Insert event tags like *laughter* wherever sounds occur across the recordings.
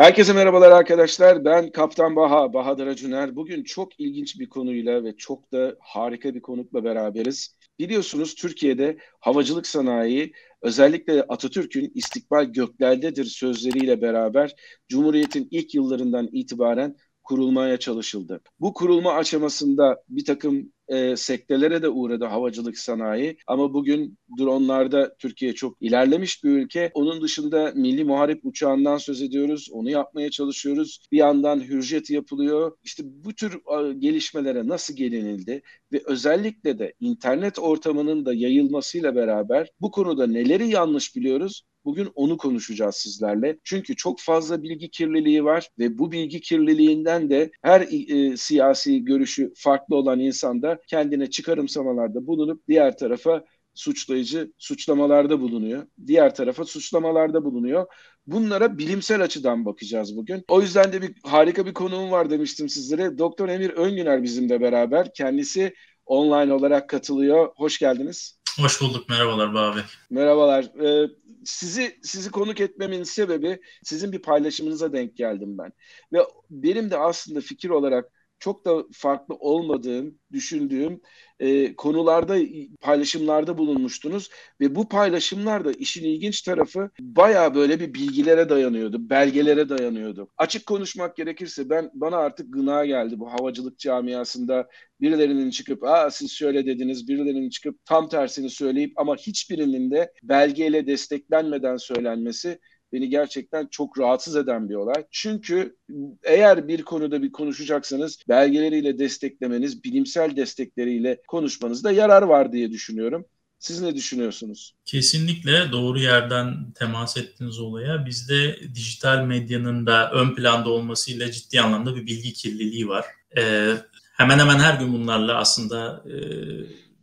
Herkese merhabalar arkadaşlar. Ben Kaptan Baha, Bahadır Acuner. Bugün çok ilginç bir konuyla ve çok da harika bir konukla beraberiz. Biliyorsunuz Türkiye'de havacılık sanayi özellikle Atatürk'ün istikbal göklerdedir sözleriyle beraber Cumhuriyet'in ilk yıllarından itibaren kurulmaya çalışıldı. Bu kurulma aşamasında bir takım e, sektelere de uğradı havacılık sanayi. Ama bugün dronlarda Türkiye çok ilerlemiş bir ülke. Onun dışında milli muharip uçağından söz ediyoruz. Onu yapmaya çalışıyoruz. Bir yandan hürjet yapılıyor. İşte bu tür gelişmelere nasıl gelinildi ve özellikle de internet ortamının da yayılmasıyla beraber bu konuda neleri yanlış biliyoruz Bugün onu konuşacağız sizlerle. Çünkü çok fazla bilgi kirliliği var ve bu bilgi kirliliğinden de her e, siyasi görüşü farklı olan insan da kendine çıkarımsamalarda bulunup diğer tarafa suçlayıcı suçlamalarda bulunuyor. Diğer tarafa suçlamalarda bulunuyor. Bunlara bilimsel açıdan bakacağız bugün. O yüzden de bir harika bir konuğum var demiştim sizlere. Doktor Emir Öngüner bizimle beraber. Kendisi online olarak katılıyor. Hoş geldiniz. Hoş bulduk. Merhabalar abi. Merhabalar. Ee, sizi sizi konuk etmemin sebebi sizin bir paylaşımınıza denk geldim ben. Ve benim de aslında fikir olarak çok da farklı olmadığım, düşündüğüm e, konularda, paylaşımlarda bulunmuştunuz. Ve bu paylaşımlar da işin ilginç tarafı baya böyle bir bilgilere dayanıyordu, belgelere dayanıyordu. Açık konuşmak gerekirse ben bana artık gına geldi bu havacılık camiasında birilerinin çıkıp aa siz şöyle dediniz, birilerinin çıkıp tam tersini söyleyip ama hiçbirinin de belgeyle desteklenmeden söylenmesi beni gerçekten çok rahatsız eden bir olay. Çünkü eğer bir konuda bir konuşacaksanız belgeleriyle desteklemeniz, bilimsel destekleriyle konuşmanızda yarar var diye düşünüyorum. Siz ne düşünüyorsunuz? Kesinlikle doğru yerden temas ettiğiniz olaya bizde dijital medyanın da ön planda olmasıyla ciddi anlamda bir bilgi kirliliği var. Ee, hemen hemen her gün bunlarla aslında e,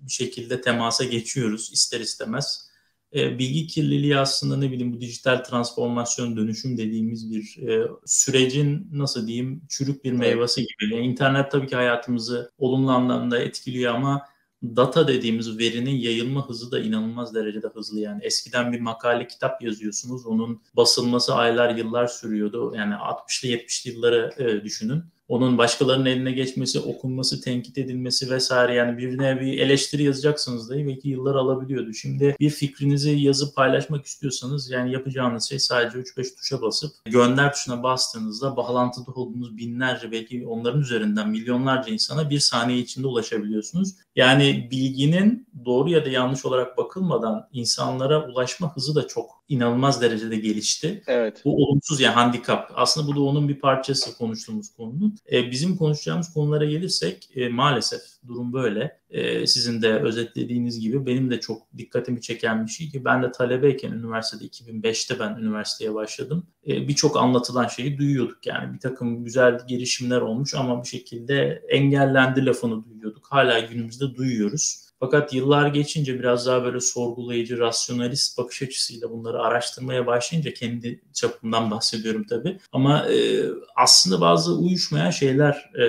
bir şekilde temasa geçiyoruz ister istemez e, bilgi kirliliği aslında ne bileyim bu dijital transformasyon dönüşüm dediğimiz bir e, sürecin nasıl diyeyim çürük bir meyvesi gibi. Yani internet tabii ki hayatımızı olumlu anlamda etkiliyor ama data dediğimiz verinin yayılma hızı da inanılmaz derecede hızlı yani. Eskiden bir makale kitap yazıyorsunuz. Onun basılması aylar yıllar sürüyordu. Yani 60'lı 70'li yılları e, düşünün onun başkalarının eline geçmesi, okunması, tenkit edilmesi vesaire yani birine bir eleştiri yazacaksınız dahi belki yıllar alabiliyordu. Şimdi bir fikrinizi yazıp paylaşmak istiyorsanız yani yapacağınız şey sadece 3-5 tuşa basıp gönder tuşuna bastığınızda bağlantıda olduğunuz binlerce belki onların üzerinden milyonlarca insana bir saniye içinde ulaşabiliyorsunuz. Yani bilginin doğru ya da yanlış olarak bakılmadan insanlara ulaşma hızı da çok inanılmaz derecede gelişti. Evet. Bu olumsuz yani handikap. Aslında bu da onun bir parçası konuştuğumuz konunun. E, bizim konuşacağımız konulara gelirsek e, maalesef durum böyle. E, sizin de özetlediğiniz gibi benim de çok dikkatimi çeken bir şey ki ben de talebeyken üniversitede 2005'te ben üniversiteye başladım. E, Birçok anlatılan şeyi duyuyorduk yani bir takım güzel girişimler olmuş ama bir şekilde engellendi lafını duyuyorduk. Hala günümüzde duyuyoruz. Fakat yıllar geçince biraz daha böyle sorgulayıcı, rasyonalist bakış açısıyla bunları araştırmaya başlayınca kendi çapımdan bahsediyorum tabii. Ama e, aslında bazı uyuşmayan şeyler e,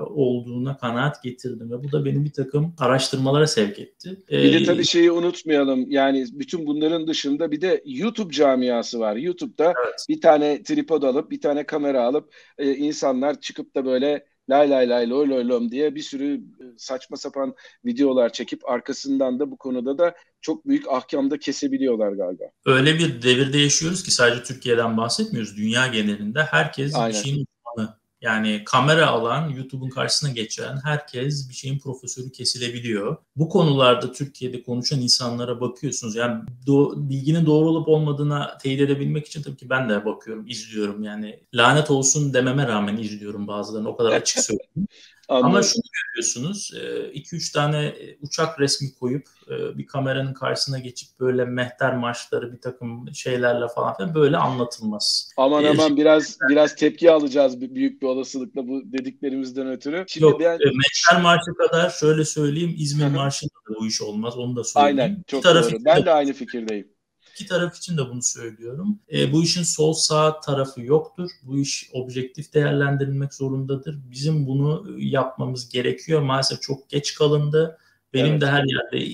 olduğuna kanaat getirdim ve bu da benim bir takım araştırmalara sevk etti. E, bir de tabii şeyi unutmayalım yani bütün bunların dışında bir de YouTube camiası var. YouTube'da evet. bir tane tripod alıp bir tane kamera alıp e, insanlar çıkıp da böyle lay lay lay loy loy lom diye bir sürü e, saçma sapan videolar çekip arkasından da bu konuda da çok büyük ahkamda kesebiliyorlar galiba. Öyle bir devirde yaşıyoruz ki sadece Türkiye'den bahsetmiyoruz. Dünya genelinde herkes Aynen. bir şeyin. Yani kamera alan, YouTube'un karşısına geçen herkes bir şeyin profesörü kesilebiliyor. Bu konularda Türkiye'de konuşan insanlara bakıyorsunuz. Yani do- bilginin doğru olup olmadığına teyit edebilmek için tabii ki ben de bakıyorum, izliyorum. Yani lanet olsun dememe rağmen izliyorum bazılarını. O kadar açık söyleyeyim. Anladım. Ama şunu görüyorsunuz, 2-3 e, tane e, uçak resmi koyup e, bir kameranın karşısına geçip böyle mehter marşları bir takım şeylerle falan filan böyle anlatılmaz. Aman aman biraz biraz tepki alacağız büyük bir olasılıkla bu dediklerimizden ötürü. Şimdi Yok, ben... mehter marşı kadar şöyle söyleyeyim İzmir marşında da bu iş olmaz onu da söyleyeyim. Aynen çok doğru. Ben de *laughs* aynı fikirdeyim. İki taraf için de bunu söylüyorum. E, bu işin sol sağ tarafı yoktur. Bu iş objektif değerlendirilmek zorundadır. Bizim bunu yapmamız gerekiyor. Maalesef çok geç kalındı. Benim evet. de her yerde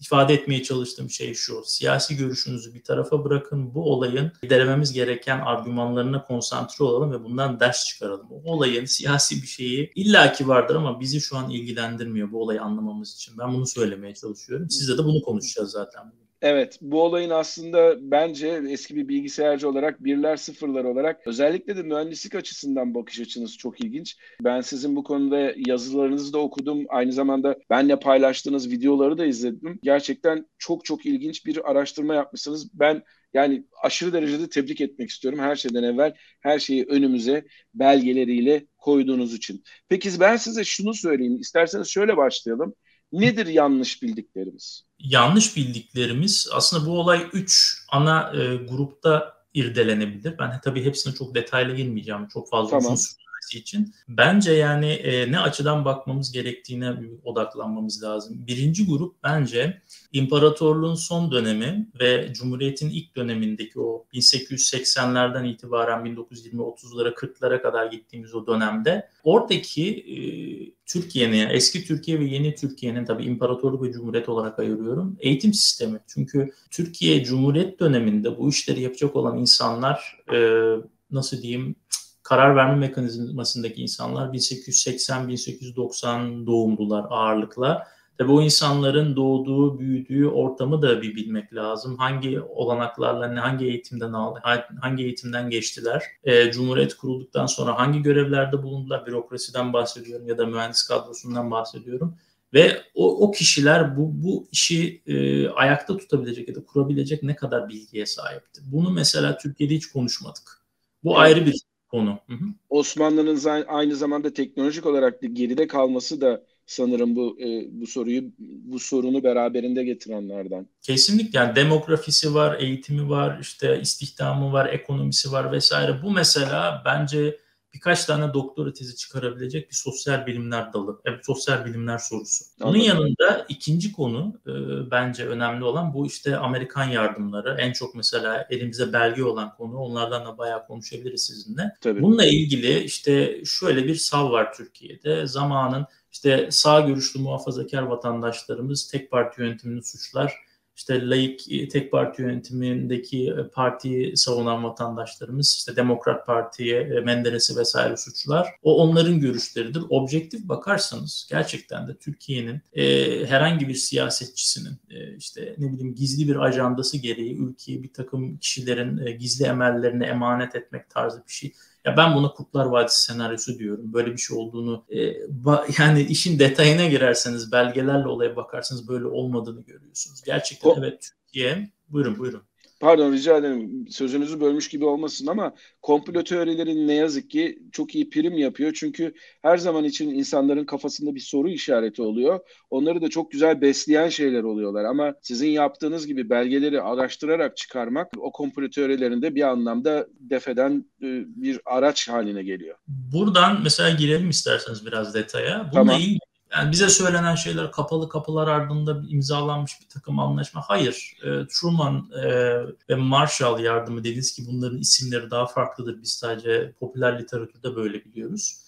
ifade etmeye çalıştığım şey şu. Siyasi görüşünüzü bir tarafa bırakın. Bu olayın giderememiz gereken argümanlarına konsantre olalım ve bundan ders çıkaralım. O olayın siyasi bir şeyi illaki vardır ama bizi şu an ilgilendirmiyor bu olayı anlamamız için. Ben bunu söylemeye çalışıyorum. Sizle de bunu konuşacağız zaten. Evet, bu olayın aslında bence eski bir bilgisayarcı olarak birler sıfırlar olarak özellikle de mühendislik açısından bakış açınız çok ilginç. Ben sizin bu konuda yazılarınızı da okudum. Aynı zamanda benle paylaştığınız videoları da izledim. Gerçekten çok çok ilginç bir araştırma yapmışsınız. Ben yani aşırı derecede tebrik etmek istiyorum. Her şeyden evvel her şeyi önümüze belgeleriyle koyduğunuz için. Peki ben size şunu söyleyeyim. İsterseniz şöyle başlayalım. Nedir yanlış bildiklerimiz? Yanlış bildiklerimiz aslında bu olay 3 ana e, grupta irdelenebilir. Ben tabii hepsine çok detaylı girmeyeceğim. Çok fazla tamam. uzun sürmesi için. Bence yani e, ne açıdan bakmamız gerektiğine odaklanmamız lazım. Birinci grup bence imparatorluğun son dönemi ve Cumhuriyet'in ilk dönemindeki o 1880'lerden itibaren 1920-30'lara 40'lara kadar gittiğimiz o dönemde oradaki e, Türkiye'nin, eski Türkiye ve yeni Türkiye'nin tabii imparatorluk ve cumhuriyet olarak ayırıyorum. Eğitim sistemi. Çünkü Türkiye Cumhuriyet döneminde bu işleri yapacak olan insanlar e, nasıl diyeyim karar verme mekanizmasındaki insanlar 1880-1890 doğumlular ağırlıkla. Tabi o insanların doğduğu, büyüdüğü ortamı da bir bilmek lazım. Hangi olanaklarla, hangi eğitimden aldı, hangi eğitimden geçtiler. E, Cumhuriyet kurulduktan sonra hangi görevlerde bulundular? Bürokrasiden bahsediyorum ya da mühendis kadrosundan bahsediyorum. Ve o, o kişiler bu, bu işi e, ayakta tutabilecek ya da kurabilecek ne kadar bilgiye sahipti? Bunu mesela Türkiye'de hiç konuşmadık. Bu ayrı bir konu. Hı hı. Osmanlı'nın aynı zamanda teknolojik olarak da geride kalması da sanırım bu e, bu soruyu bu sorunu beraberinde getirenlerden. Kesinlikle yani demografisi var, eğitimi var, işte istihdamı var, ekonomisi var vesaire. Bu mesela bence birkaç tane doktora tezi çıkarabilecek bir sosyal bilimler dalı. Evet, sosyal bilimler sorusu. Bunun yanında ikinci konu e, bence önemli olan bu işte Amerikan yardımları. En çok mesela elimize belge olan konu. Onlardan da bayağı konuşabiliriz sizinle. Tabii. Bununla ilgili işte şöyle bir sav var Türkiye'de. Zamanın işte sağ görüşlü muhafazakar vatandaşlarımız tek parti yönetimini suçlar işte laik e, tek parti yönetimindeki e, partiyi savunan vatandaşlarımız işte Demokrat Parti'ye e, Menderes'i vesaire suçlar. O onların görüşleridir. Objektif bakarsanız gerçekten de Türkiye'nin e, herhangi bir siyasetçisinin e, işte ne bileyim gizli bir ajandası gereği ülkeyi bir takım kişilerin e, gizli emellerine emanet etmek tarzı bir şey ya ben buna Kurtlar Vadisi senaryosu diyorum. Böyle bir şey olduğunu e, *laughs* yani işin detayına girerseniz belgelerle olaya bakarsanız böyle olmadığını görüyorsunuz. Gerçekten o, evet Türkiye buyurun buyurun. Pardon rica ederim sözünüzü bölmüş gibi olmasın ama komplo teorileri ne yazık ki çok iyi prim yapıyor. Çünkü her zaman için insanların kafasında bir soru işareti oluyor. Onları da çok güzel besleyen şeyler oluyorlar. Ama sizin yaptığınız gibi belgeleri araştırarak çıkarmak o komplo teorilerinde bir anlamda defeden e, bir araç haline geliyor. Buradan mesela girelim isterseniz biraz detaya. Bununla tamam. ilgili yani bize söylenen şeyler kapalı kapılar ardında imzalanmış bir takım anlaşma. Hayır. E, Truman e, ve Marshall yardımı dediğiniz ki bunların isimleri daha farklıdır. Biz sadece popüler literatürde böyle biliyoruz.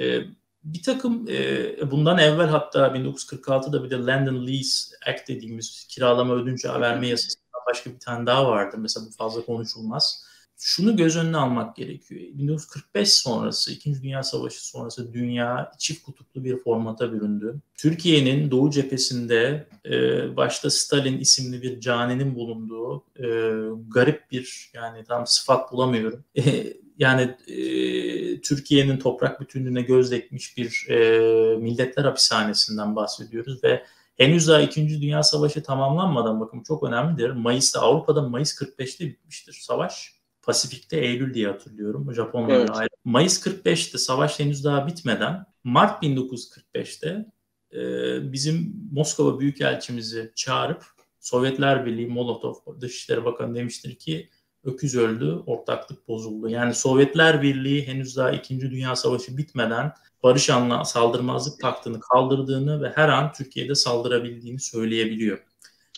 E, bir takım e, bundan evvel hatta 1946'da bir de Land and Lease Act dediğimiz kiralama ödünç verme yasasından başka bir tane daha vardı. Mesela bu fazla konuşulmaz şunu göz önüne almak gerekiyor. 1945 sonrası, İkinci Dünya Savaşı sonrası dünya çift kutuplu bir formata büründü. Türkiye'nin Doğu cephesinde e, başta Stalin isimli bir caninin bulunduğu e, garip bir yani tam sıfat bulamıyorum. E, yani e, Türkiye'nin toprak bütünlüğüne göz dikmiş bir e, milletler hapishanesinden bahsediyoruz ve henüz daha İkinci Dünya Savaşı tamamlanmadan bakın çok önemlidir. Mayıs'ta Avrupa'da Mayıs 45'te bitmiştir savaş Pasifik'te Eylül diye hatırlıyorum. Japonlarla evet. ayrı. Mayıs 45'te savaş henüz daha bitmeden Mart 1945'te e, bizim Moskova Büyükelçimizi çağırıp Sovyetler Birliği Molotov Dışişleri Bakanı demiştir ki öküz öldü, ortaklık bozuldu. Yani Sovyetler Birliği henüz daha 2. Dünya Savaşı bitmeden barış anla saldırmazlık taktığını kaldırdığını ve her an Türkiye'de saldırabildiğini söyleyebiliyor.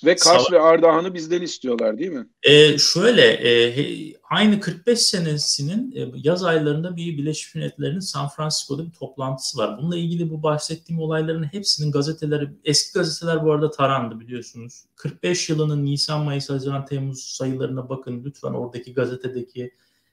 Ve Kars Sava- ve Ardahan'ı bizden istiyorlar değil mi? E, şöyle e, aynı 45 senesinin e, yaz aylarında bir Birleşmiş Milletler'in San Francisco'da bir toplantısı var. Bununla ilgili bu bahsettiğim olayların hepsinin gazeteleri, eski gazeteler bu arada tarandı biliyorsunuz. 45 yılının Nisan, Mayıs, Haziran, Temmuz sayılarına bakın lütfen oradaki gazetedeki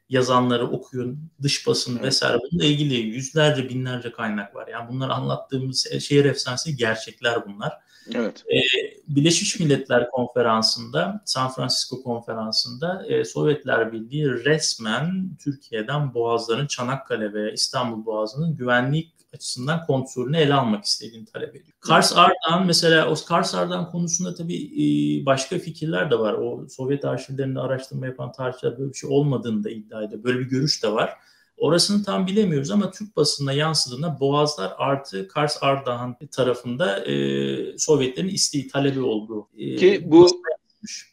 yazanları okuyun, dış basın evet. vesaire. Bununla ilgili yüzlerce, binlerce kaynak var. Yani bunlar anlattığımız şehir efsanesi gerçekler bunlar. Evet. Ee, Birleşmiş Milletler Konferansı'nda, San Francisco Konferansı'nda e, Sovyetler Birliği resmen Türkiye'den Boğazların Çanakkale ve İstanbul Boğazı'nın güvenlik açısından kontrolünü ele almak istediğini talep ediyor. Kars Ardahan mesela o Kars Ardahan konusunda tabii e, başka fikirler de var. O Sovyet arşivlerinde araştırma yapan tarihçiler böyle bir şey olmadığını da iddia ediyor. Böyle bir görüş de var. Orasını tam bilemiyoruz ama Türk basınına yansıdığında Boğazlar artı Kars Ardahan tarafında e, Sovyetlerin isteği talebi olduğu. E, Ki bu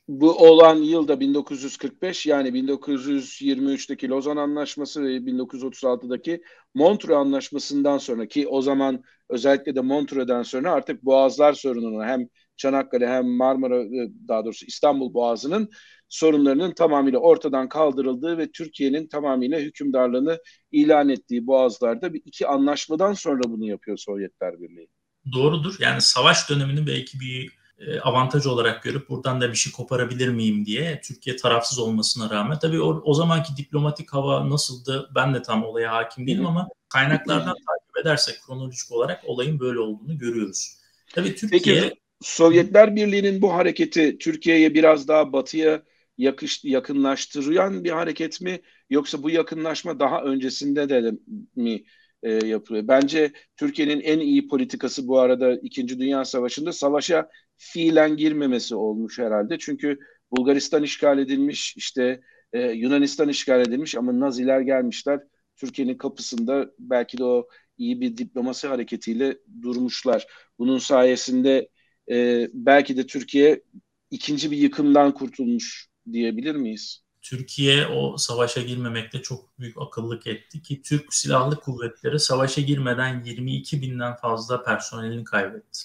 bu olan yılda 1945 yani 1923'teki Lozan Anlaşması ve 1936'daki Montreux Anlaşması'ndan sonra ki o zaman özellikle de Montreux'den sonra artık Boğazlar sorununu hem Çanakkale hem Marmara e, daha doğrusu İstanbul Boğazı'nın sorunlarının tamamıyla ortadan kaldırıldığı ve Türkiye'nin tamamıyla hükümdarlığını ilan ettiği boğazlarda bir iki anlaşmadan sonra bunu yapıyor Sovyetler Birliği. Doğrudur. Yani savaş dönemini belki bir e, avantaj olarak görüp buradan da bir şey koparabilir miyim diye Türkiye tarafsız olmasına rağmen tabii o, o zamanki diplomatik hava nasıldı ben de tam olaya hakim değilim ama kaynaklardan takip edersek kronolojik olarak olayın böyle olduğunu görüyoruz. Tabii Türkiye Peki Sovyetler Birliği'nin bu hareketi Türkiye'ye biraz daha batıya yakış, yakınlaştıran bir hareket mi yoksa bu yakınlaşma daha öncesinde de mi e, yapılıyor? Bence Türkiye'nin en iyi politikası bu arada İkinci Dünya Savaşı'nda savaşa fiilen girmemesi olmuş herhalde. Çünkü Bulgaristan işgal edilmiş, işte e, Yunanistan işgal edilmiş ama Naziler gelmişler. Türkiye'nin kapısında belki de o iyi bir diplomasi hareketiyle durmuşlar. Bunun sayesinde e, belki de Türkiye ikinci bir yıkımdan kurtulmuş diyebilir miyiz? Türkiye o savaşa girmemekte çok büyük akıllık etti ki Türk Silahlı Kuvvetleri savaşa girmeden 22 binden fazla personelini kaybetti.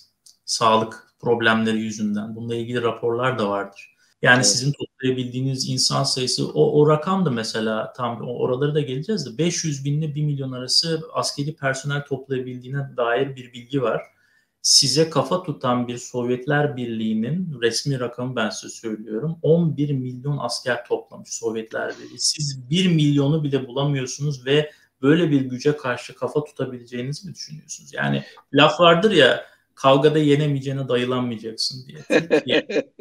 Sağlık problemleri yüzünden. Bununla ilgili raporlar da vardır. Yani evet. sizin toplayabildiğiniz insan sayısı o, o rakam da mesela tam oraları da geleceğiz de 500 binle 1 milyon arası askeri personel toplayabildiğine dair bir bilgi var size kafa tutan bir Sovyetler Birliği'nin resmi rakamı ben size söylüyorum. 11 milyon asker toplamış Sovyetler Birliği. Siz 1 milyonu bile bulamıyorsunuz ve böyle bir güce karşı kafa tutabileceğinizi mi düşünüyorsunuz? Yani laf vardır ya kavgada yenemeyeceğine dayılanmayacaksın diye. *laughs*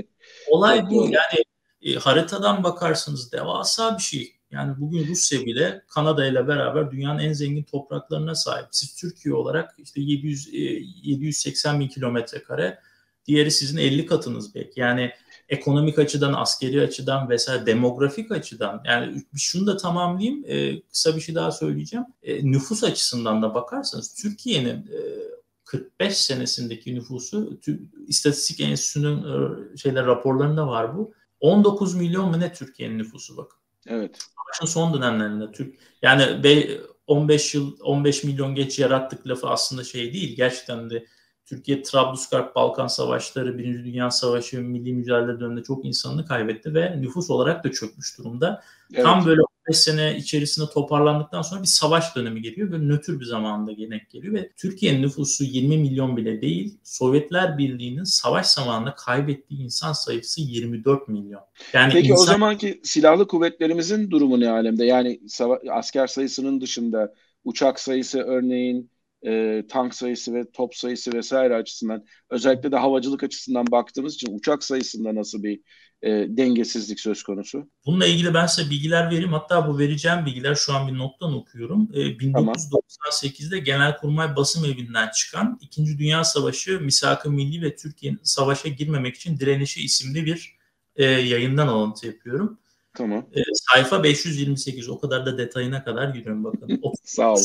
Olay bu. Yani e, haritadan bakarsınız devasa bir şey. Yani bugün Rusya bile Kanada ile beraber dünyanın en zengin topraklarına sahip. Siz Türkiye olarak işte 700 780 e, bin kilometre kare, diğeri sizin 50 katınız belki. Yani ekonomik açıdan, askeri açıdan vesaire demografik açıdan yani şunu da tamamlayayım. E, kısa bir şey daha söyleyeceğim. E, nüfus açısından da bakarsanız Türkiye'nin e, 45 senesindeki nüfusu İstatistik Enstitüsü'nün e, şeyler raporlarında var bu. 19 milyon mu ne Türkiye'nin nüfusu bakın. Evet. Savaşın son dönemlerinde Türk yani 15 yıl 15 milyon geç yarattık lafı aslında şey değil. Gerçekten de Türkiye Trablusgarp Balkan Savaşları, Birinci Dünya Savaşı, milli mücadele döneminde çok insanını kaybetti ve nüfus olarak da çökmüş durumda. Evet. Tam böyle 5 sene içerisinde toparlandıktan sonra bir savaş dönemi geliyor. Böyle nötr bir zamanda genek geliyor ve Türkiye'nin nüfusu 20 milyon bile değil. Sovyetler Birliği'nin savaş zamanında kaybettiği insan sayısı 24 milyon. Yani Peki insan... o zamanki silahlı kuvvetlerimizin durumu ne alemde? Yani asker sayısının dışında uçak sayısı örneğin e, tank sayısı ve top sayısı vesaire açısından özellikle de havacılık açısından baktığımız için uçak sayısında nasıl bir e, dengesizlik söz konusu? Bununla ilgili ben size bilgiler vereyim. Hatta bu vereceğim bilgiler şu an bir nottan okuyorum. E, 1998'de tamam. Genelkurmay Basım Evi'nden çıkan İkinci Dünya Savaşı Misak-ı Milli ve Türkiye'nin savaşa girmemek için direnişi isimli bir e, yayından alıntı yapıyorum. Tamam. E, sayfa 528 o kadar da detayına kadar giriyorum bakın. *laughs* Sağ ol.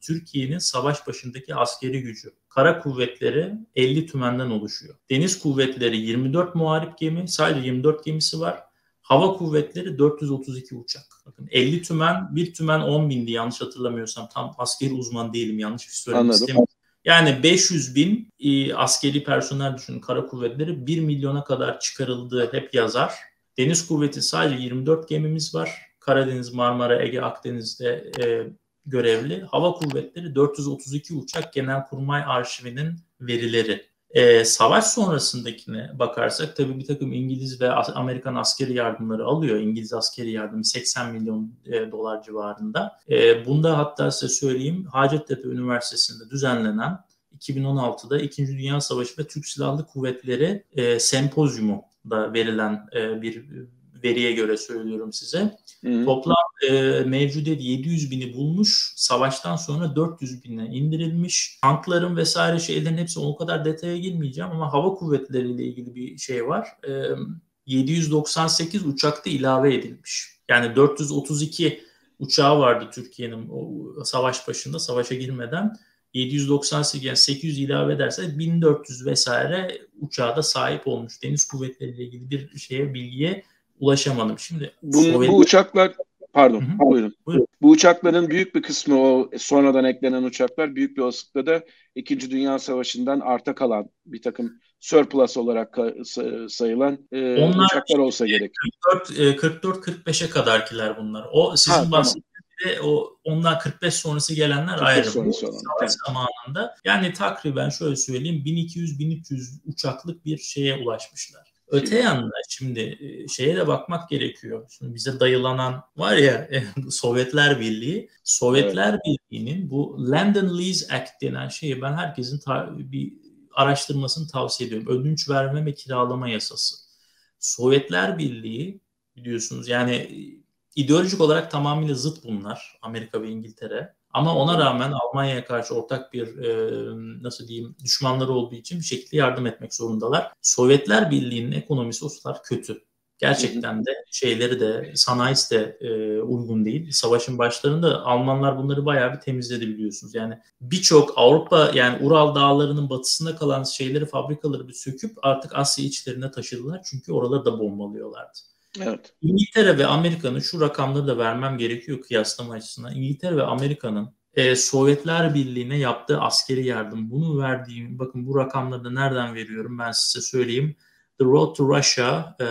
Türkiye'nin savaş başındaki askeri gücü. Kara kuvvetleri 50 tümenden oluşuyor. Deniz kuvvetleri 24 muharip gemi, sadece 24 gemisi var. Hava kuvvetleri 432 uçak. Bakın 50 tümen, bir tümen 10 bindi yanlış hatırlamıyorsam. Tam askeri uzman değilim yanlış bir söylemek istemiyorum. Yani 500 bin e, askeri personel düşünün kara kuvvetleri 1 milyona kadar çıkarıldığı hep yazar. Deniz kuvveti sadece 24 gemimiz var. Karadeniz, Marmara, Ege, Akdeniz'de e, görevli. Hava kuvvetleri 432 uçak Genelkurmay Arşivi'nin verileri. E, savaş sonrasındakine bakarsak tabii bir takım İngiliz ve Amerikan askeri yardımları alıyor. İngiliz askeri yardımı 80 milyon e, dolar civarında. E, bunda hatta size söyleyeyim Hacettepe Üniversitesi'nde düzenlenen 2016'da 2. Dünya Savaşı ve Türk Silahlı Kuvvetleri e, sempozyumu da verilen e, bir veriye göre söylüyorum size. Hı. Toplam e, mevcudiyet 700 bini bulmuş. Savaştan sonra 400 bine indirilmiş. Tankların vesaire şeylerin hepsi o kadar detaya girmeyeceğim ama hava kuvvetleriyle ilgili bir şey var. E, 798 uçakta ilave edilmiş. Yani 432 uçağı vardı Türkiye'nin savaş başında, savaşa girmeden. 798 yani 800 ilave ederse 1400 vesaire uçağa da sahip olmuş. Deniz kuvvetleriyle ilgili bir şeye bilgiye ulaşamadım. Şimdi bu, Sovyet... bu uçaklar pardon Hı-hı. buyurun. buyurun. Bu uçakların büyük bir kısmı o sonradan eklenen uçaklar büyük bir olasılıkla da İkinci Dünya Savaşı'ndan arta kalan bir takım surplus olarak sayılan e, Onlar uçaklar olsa gerek. 44-45'e kadarkiler bunlar. O sizin ha, bahsettiğiniz tamam. o ondan 45 sonrası gelenler 45 ayrı. Sonrası olan, Savaş zamanında yani takriben şöyle söyleyeyim 1200-1300 uçaklık bir şeye ulaşmışlar. Öte yandan şimdi şeye de bakmak gerekiyor. Şimdi bize dayılanan var ya *laughs* Sovyetler Birliği. Sovyetler evet. Birliği'nin bu Land and Lease Act denen şeyi ben herkesin bir araştırmasını tavsiye ediyorum. Ödünç verme ve kiralama yasası. Sovyetler Birliği biliyorsunuz yani ideolojik olarak tamamıyla zıt bunlar Amerika ve İngiltere. Ama ona rağmen Almanya'ya karşı ortak bir e, nasıl diyeyim düşmanları olduğu için bir şekilde yardım etmek zorundalar. Sovyetler Birliği'nin ekonomisi o kadar kötü. Gerçekten de şeyleri de sanayisi de e, uygun değil. Savaşın başlarında Almanlar bunları bayağı bir temizledi biliyorsunuz. Yani birçok Avrupa yani Ural dağlarının batısında kalan şeyleri fabrikaları bir söküp artık Asya içlerine taşıdılar. Çünkü oraları da bombalıyorlardı. Evet. İngiltere ve Amerika'nın şu rakamları da vermem gerekiyor kıyaslama açısından. İngiltere ve Amerika'nın e, Sovyetler Birliği'ne yaptığı askeri yardım. Bunu verdiğim, bakın bu rakamları da nereden veriyorum ben size söyleyeyim. The Road to Russia, e,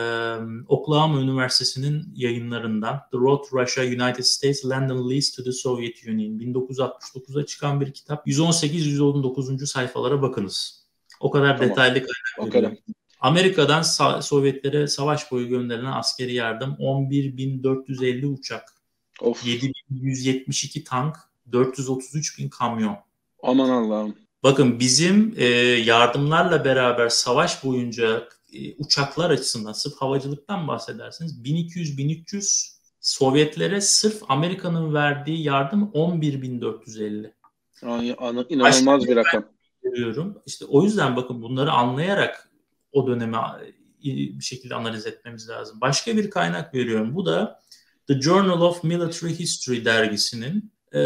Oklahoma Üniversitesi'nin yayınlarından The Road to Russia, United States, London Lease to the Soviet Union 1969'da çıkan bir kitap. 118-119. sayfalara bakınız. O kadar tamam. detaylı kaynak okay. Amerika'dan Sovyetlere savaş boyu gönderilen askeri yardım 11.450 uçak, of. 7.172 tank, 433 bin kamyon. Aman Allah'ım. Bakın bizim e, yardımlarla beraber savaş boyunca e, uçaklar açısından sırf havacılıktan bahsederseniz 1200-1300 Sovyetlere sırf Amerika'nın verdiği yardım 11.450. İnanılmaz Başka bir rakam. Görüyorum. İşte o yüzden bakın bunları anlayarak o döneme bir şekilde analiz etmemiz lazım. Başka bir kaynak veriyorum. Bu da The Journal of Military History dergisinin e,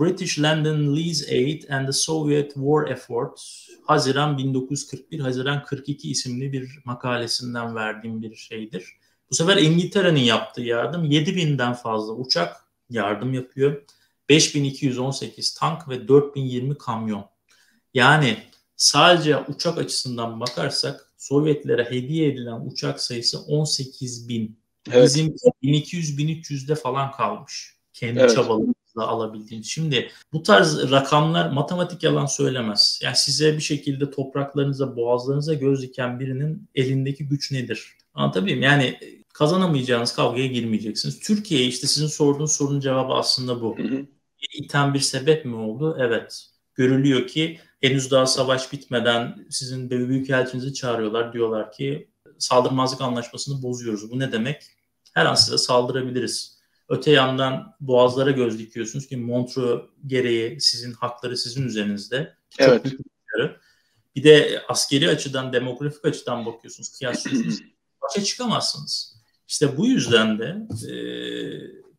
British London Lease Aid and the Soviet War Effort Haziran 1941 Haziran 42 isimli bir makalesinden verdiğim bir şeydir. Bu sefer İngiltere'nin yaptığı yardım 7000'den fazla uçak yardım yapıyor. 5218 tank ve 4020 kamyon. Yani sadece uçak açısından bakarsak Sovyetlere hediye edilen uçak sayısı 18 bin. Evet. Bizim 1200-1300'de falan kalmış. Kendi evet. çabalarımızla alabildiğimiz. Şimdi bu tarz rakamlar matematik yalan söylemez. Yani size bir şekilde topraklarınıza, boğazlarınıza göz diken birinin elindeki güç nedir? Anlatabiliyor muyum? Yani kazanamayacağınız kavgaya girmeyeceksiniz. Türkiye işte sizin sorduğunuz sorunun cevabı aslında bu. Hı hı. İten bir sebep mi oldu? Evet. Görülüyor ki henüz daha savaş bitmeden sizin büyükelçinizi çağırıyorlar. Diyorlar ki saldırmazlık anlaşmasını bozuyoruz. Bu ne demek? Her an size saldırabiliriz. Öte yandan boğazlara göz dikiyorsunuz ki Montreux gereği sizin hakları sizin üzerinizde. Evet. Bir de askeri açıdan, demografik açıdan bakıyorsunuz, kıyaslıyorsunuz. Başa çıkamazsınız. İşte bu yüzden de e,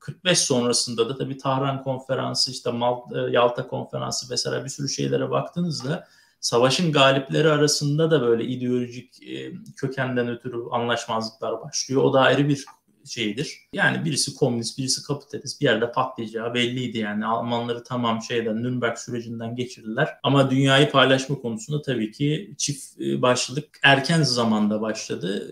45 sonrasında da tabii Tahran konferansı, işte Mal, e, Yalta konferansı vesaire bir sürü şeylere baktığınızda savaşın galipleri arasında da böyle ideolojik e, kökenden ötürü anlaşmazlıklar başlıyor. O da ayrı bir şeyidir. Yani birisi komünist, birisi kapitalist bir yerde patlayacağı belliydi yani. Almanları tamam şeyden Nürnberg sürecinden geçirdiler. Ama dünyayı paylaşma konusunda tabii ki çift e, başlılık erken zamanda başladı.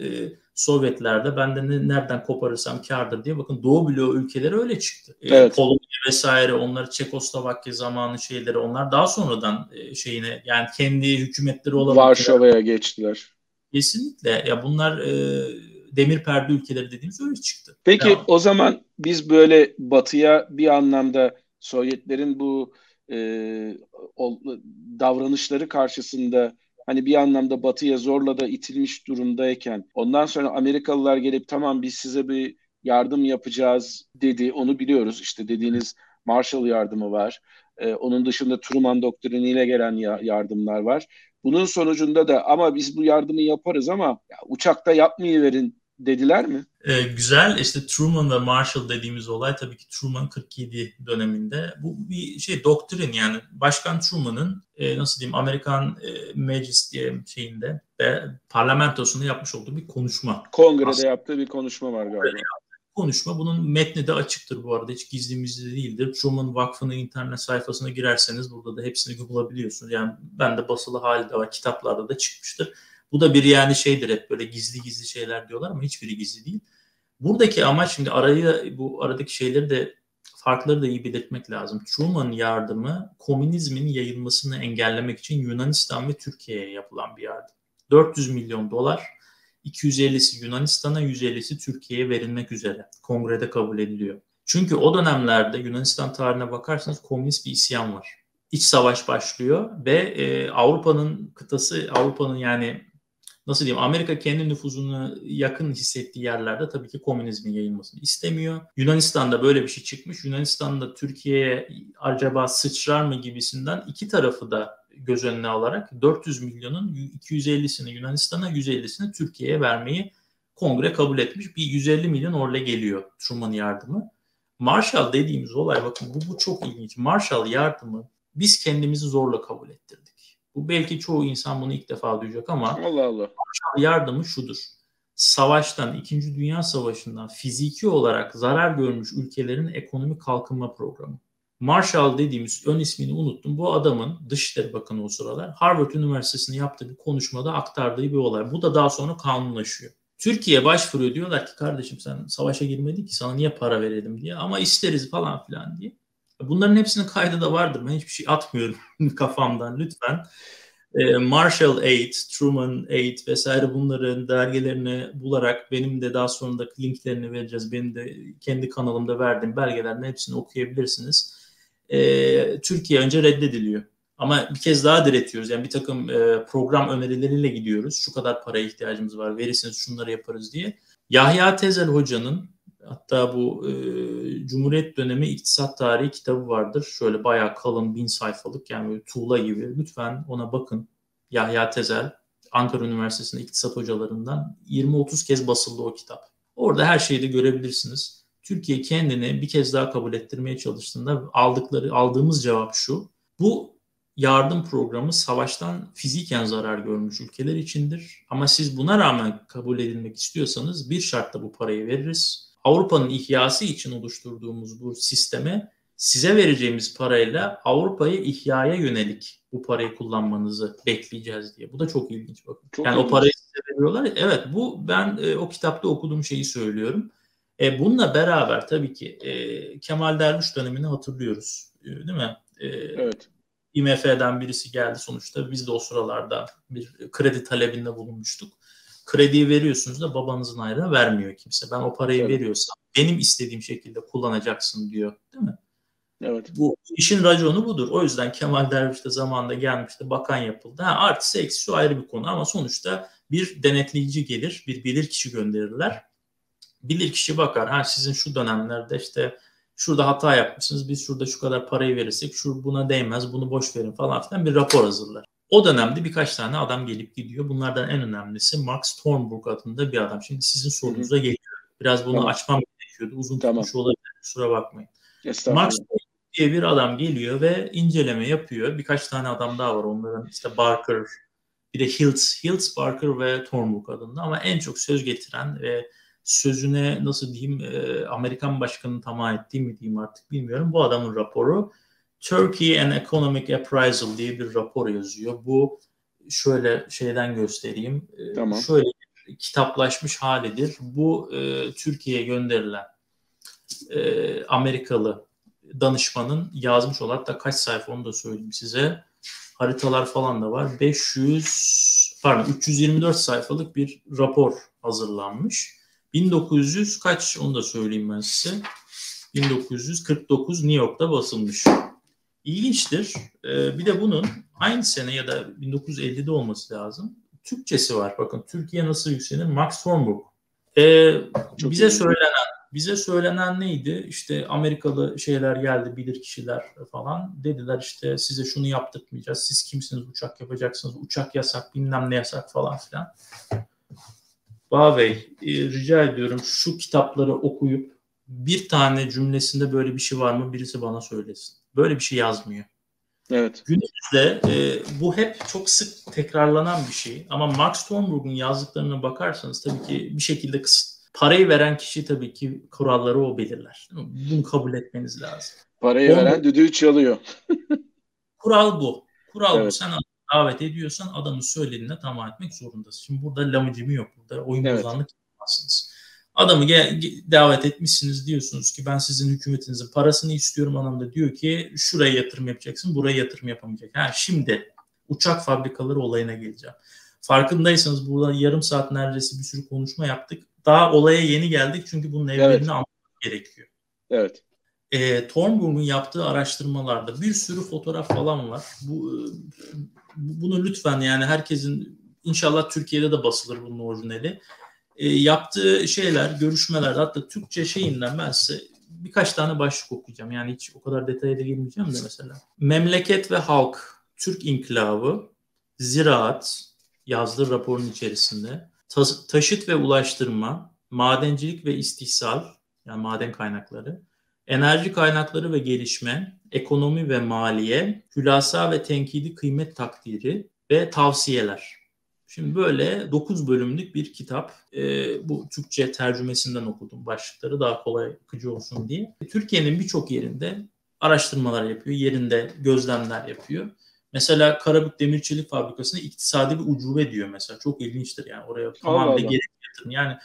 Sovyetlerde ben de ne, nereden koparırsam kardır diye bakın Doğu bloğu ülkeleri öyle çıktı. E, evet. Polonya vesaire onlar Çekoslovakya zamanı şeyleri onlar daha sonradan şeyine yani kendi hükümetleri olan Varşova'ya geçtiler. Kesinlikle ya bunlar e, demir perde ülkeleri dediğimiz öyle çıktı. Peki ya. o zaman biz böyle batıya bir anlamda Sovyetlerin bu e, davranışları karşısında hani bir anlamda batıya zorla da itilmiş durumdayken ondan sonra Amerikalılar gelip tamam biz size bir yardım yapacağız dedi. Onu biliyoruz. İşte dediğiniz Marshall yardımı var. Ee, onun dışında Truman doktriniyle gelen ya- yardımlar var. Bunun sonucunda da ama biz bu yardımı yaparız ama ya, uçakta yapmayı verin dediler mi? Ee, güzel işte Truman ve Marshall dediğimiz olay tabii ki Truman 47 döneminde bu bir şey doktrin yani Başkan Truman'ın e, nasıl diyeyim Amerikan e, meclis diye şeyinde ve parlamentosunda yapmış olduğu bir konuşma. Kongrede Aslında. yaptığı bir konuşma var galiba konuşma. Bunun metni de açıktır bu arada. Hiç gizli değildir. Truman Vakfı'nın internet sayfasına girerseniz burada da hepsini bulabiliyorsunuz. Yani ben de basılı hali de var. Kitaplarda da çıkmıştır. Bu da bir yani şeydir hep böyle gizli gizli şeyler diyorlar ama hiçbiri gizli değil. Buradaki amaç şimdi arayı bu aradaki şeyleri de farkları da iyi belirtmek lazım. Truman yardımı komünizmin yayılmasını engellemek için Yunanistan ve Türkiye'ye yapılan bir yardım. 400 milyon dolar 250'si Yunanistan'a, 150'si Türkiye'ye verilmek üzere kongrede kabul ediliyor. Çünkü o dönemlerde Yunanistan tarihine bakarsanız komünist bir isyan var. İç savaş başlıyor ve e, Avrupa'nın kıtası, Avrupa'nın yani nasıl diyeyim Amerika kendi nüfuzunu yakın hissettiği yerlerde tabii ki komünizmin yayılmasını istemiyor. Yunanistan'da böyle bir şey çıkmış. Yunanistan'da Türkiye'ye acaba sıçrar mı gibisinden iki tarafı da göz önüne alarak 400 milyonun 250'sini Yunanistan'a 150'sini Türkiye'ye vermeyi kongre kabul etmiş. Bir 150 milyon orla geliyor Truman yardımı. Marshall dediğimiz olay bakın bu, bu çok ilginç. Marshall yardımı biz kendimizi zorla kabul ettirdik. Bu belki çoğu insan bunu ilk defa duyacak ama Allah Allah. Marshall yardımı şudur. Savaştan, İkinci Dünya Savaşı'ndan fiziki olarak zarar görmüş ülkelerin ekonomik kalkınma programı. Marshall dediğimiz ön ismini unuttum. Bu adamın Dışişleri Bakanı o sıralar Harvard Üniversitesi'nde yaptığı bir konuşmada aktardığı bir olay. Bu da daha sonra kanunlaşıyor. Türkiye başvuruyor diyorlar ki kardeşim sen savaşa girmedin ki sana niye para verelim diye ama isteriz falan filan diye. Bunların hepsinin kaydı da vardır. Ben hiçbir şey atmıyorum *laughs* kafamdan lütfen. Ee, Marshall Aid, Truman Aid vesaire bunların dergilerini bularak benim de daha sonra linklerini vereceğiz. Benim de kendi kanalımda verdiğim belgelerin hepsini okuyabilirsiniz e, Türkiye önce reddediliyor. Ama bir kez daha diretiyoruz. Yani bir takım e, program önerileriyle gidiyoruz. Şu kadar paraya ihtiyacımız var. Verirseniz şunları yaparız diye. Yahya Tezel Hoca'nın hatta bu e, Cumhuriyet dönemi iktisat tarihi kitabı vardır. Şöyle bayağı kalın bin sayfalık yani tuğla gibi. Lütfen ona bakın. Yahya Tezel Ankara Üniversitesi'nde iktisat hocalarından 20-30 kez basıldı o kitap. Orada her şeyi de görebilirsiniz. Türkiye kendini bir kez daha kabul ettirmeye çalıştığında aldıkları aldığımız cevap şu. Bu yardım programı savaştan fiziken zarar görmüş ülkeler içindir. Ama siz buna rağmen kabul edilmek istiyorsanız bir şartla bu parayı veririz. Avrupa'nın ihyası için oluşturduğumuz bu sisteme size vereceğimiz parayla Avrupa'yı ihyaya yönelik bu parayı kullanmanızı bekleyeceğiz diye. Bu da çok ilginç bakın. Çok yani ilginç. o parayı size veriyorlar. Evet bu ben e, o kitapta okuduğum şeyi söylüyorum. E, bununla beraber tabii ki e, Kemal Derviş dönemini hatırlıyoruz. E, değil mi? E, evet. IMF'den birisi geldi sonuçta. Biz de o sıralarda bir kredi talebinde bulunmuştuk. Krediyi veriyorsunuz da babanızın ayrı vermiyor kimse. Ben o parayı evet. veriyorsam benim istediğim şekilde kullanacaksın diyor. Değil mi? Evet. Bu işin raconu budur. O yüzden Kemal Derviş de zamanında gelmişti, bakan yapıldı. Ha, artısı eksi şu ayrı bir konu ama sonuçta bir denetleyici gelir, bir bilirkişi gönderirler bilir kişi bakar. Ha sizin şu dönemlerde işte şurada hata yapmışsınız. Biz şurada şu kadar parayı verirsek şu buna değmez. Bunu boş verin falan filan bir rapor hazırlar. O dönemde birkaç tane adam gelip gidiyor. Bunlardan en önemlisi Mark Stormberg adında bir adam. Şimdi sizin sorunuza geliyor. Biraz bunu tamam. açmam gerekiyordu. Uzun tamam. tutmuş olabilir. Kusura bakmayın. Mark Stormberg diye bir adam geliyor ve inceleme yapıyor. Birkaç tane adam daha var. Onların işte Barker, bir de Hiltz, Hiltz, Barker ve Thornburg adında ama en çok söz getiren ve sözüne nasıl diyeyim e, Amerikan başkanını tamam ettiği mi diyeyim artık bilmiyorum. Bu adamın raporu Turkey and Economic Appraisal diye bir rapor yazıyor. Bu şöyle şeyden göstereyim. E, tamam. Şöyle kitaplaşmış halidir. Bu e, Türkiye'ye gönderilen e, Amerikalı danışmanın yazmış olan hatta kaç sayfa onu da söyleyeyim size. Haritalar falan da var. 500 pardon 324 sayfalık bir rapor hazırlanmış. 1900 kaç onu da söyleyeyim ben size. 1949 New York'ta basılmış. İlginçtir. Ee, bir de bunun aynı sene ya da 1950'de olması lazım. Türkçesi var. Bakın Türkiye nasıl yükselir? Max Hornburg. Ee, bize iyi. söylenen bize söylenen neydi? İşte Amerikalı şeyler geldi, bilir kişiler falan. Dediler işte size şunu yaptırmayacağız. Siz kimsiniz uçak yapacaksınız? Uçak yasak, bilmem ne yasak falan filan. Bağ Bey, e, rica ediyorum şu kitapları okuyup bir tane cümlesinde böyle bir şey var mı birisi bana söylesin. Böyle bir şey yazmıyor. Evet. Günümüzde e, bu hep çok sık tekrarlanan bir şey. Ama Max Thornburg'un yazdıklarına bakarsanız tabii ki bir şekilde kısıt. Parayı veren kişi tabii ki kuralları o belirler. Bunu kabul etmeniz lazım. Parayı Thornburg, veren düdüğü çalıyor. *laughs* kural bu. Kural evet. bu. Sen davet ediyorsan adamın söylediğine tamam etmek zorundasın. Şimdi burada lamıcımı yok. Burada oyun evet. bozanlık yapmazsınız. Adamı davet etmişsiniz diyorsunuz ki ben sizin hükümetinizin parasını istiyorum. Adam da diyor ki şuraya yatırım yapacaksın, buraya yatırım yapamayacak. Ha, şimdi uçak fabrikaları olayına geleceğim. Farkındaysanız burada yarım saat neredeyse bir sürü konuşma yaptık. Daha olaya yeni geldik çünkü bunun evlerini evet. anlamak gerekiyor. Evet. E, Thornburg'un yaptığı araştırmalarda bir sürü fotoğraf falan var. Bu bunu lütfen yani herkesin inşallah Türkiye'de de basılır bunun orijinali. E, yaptığı şeyler, görüşmeler hatta Türkçe şeyinden ben size birkaç tane başlık okuyacağım. Yani hiç o kadar detaya da girmeyeceğim de mesela. Memleket ve halk, Türk inkılabı, ziraat yazdığı raporun içerisinde. Ta- taşıt ve ulaştırma, madencilik ve istihsal yani maden kaynakları, enerji kaynakları ve gelişme, ekonomi ve maliye, hülasa ve tenkidi kıymet takdiri ve tavsiyeler. Şimdi böyle 9 bölümlük bir kitap. E, bu Türkçe tercümesinden okudum başlıkları daha kolay akıcı olsun diye. Türkiye'nin birçok yerinde araştırmalar yapıyor, yerinde gözlemler yapıyor. Mesela Karabük Demir Çelik Fabrikası'na iktisadi bir ucube diyor mesela. Çok ilginçtir yani oraya tamamen gerek yatırım. Yani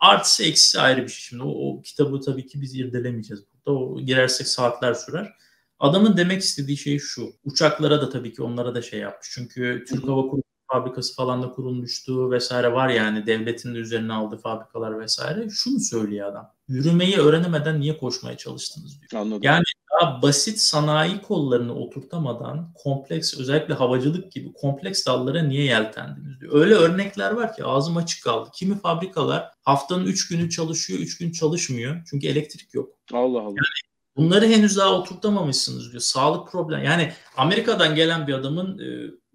artısı eksisi ayrı bir şey. Şimdi o, o kitabı tabii ki biz irdelemeyeceğiz burada. O girersek saatler sürer. Adamın demek istediği şey şu. Uçaklara da tabii ki onlara da şey yapmış. Çünkü Türk Hava Kurumu fabrikası falan da kurulmuştu vesaire var yani devletin üzerine aldığı fabrikalar vesaire. Şunu söylüyor adam. Yürümeyi öğrenemeden niye koşmaya çalıştınız diyor. Anladım. Yani daha basit sanayi kollarını oturtamadan kompleks özellikle havacılık gibi kompleks dallara niye yeltendiniz diyor. Öyle örnekler var ki ağzım açık kaldı. Kimi fabrikalar haftanın 3 günü çalışıyor, 3 gün çalışmıyor. Çünkü elektrik yok. Allah Allah. Yani bunları henüz daha oturtamamışsınız diyor. Sağlık problem. Yani Amerika'dan gelen bir adamın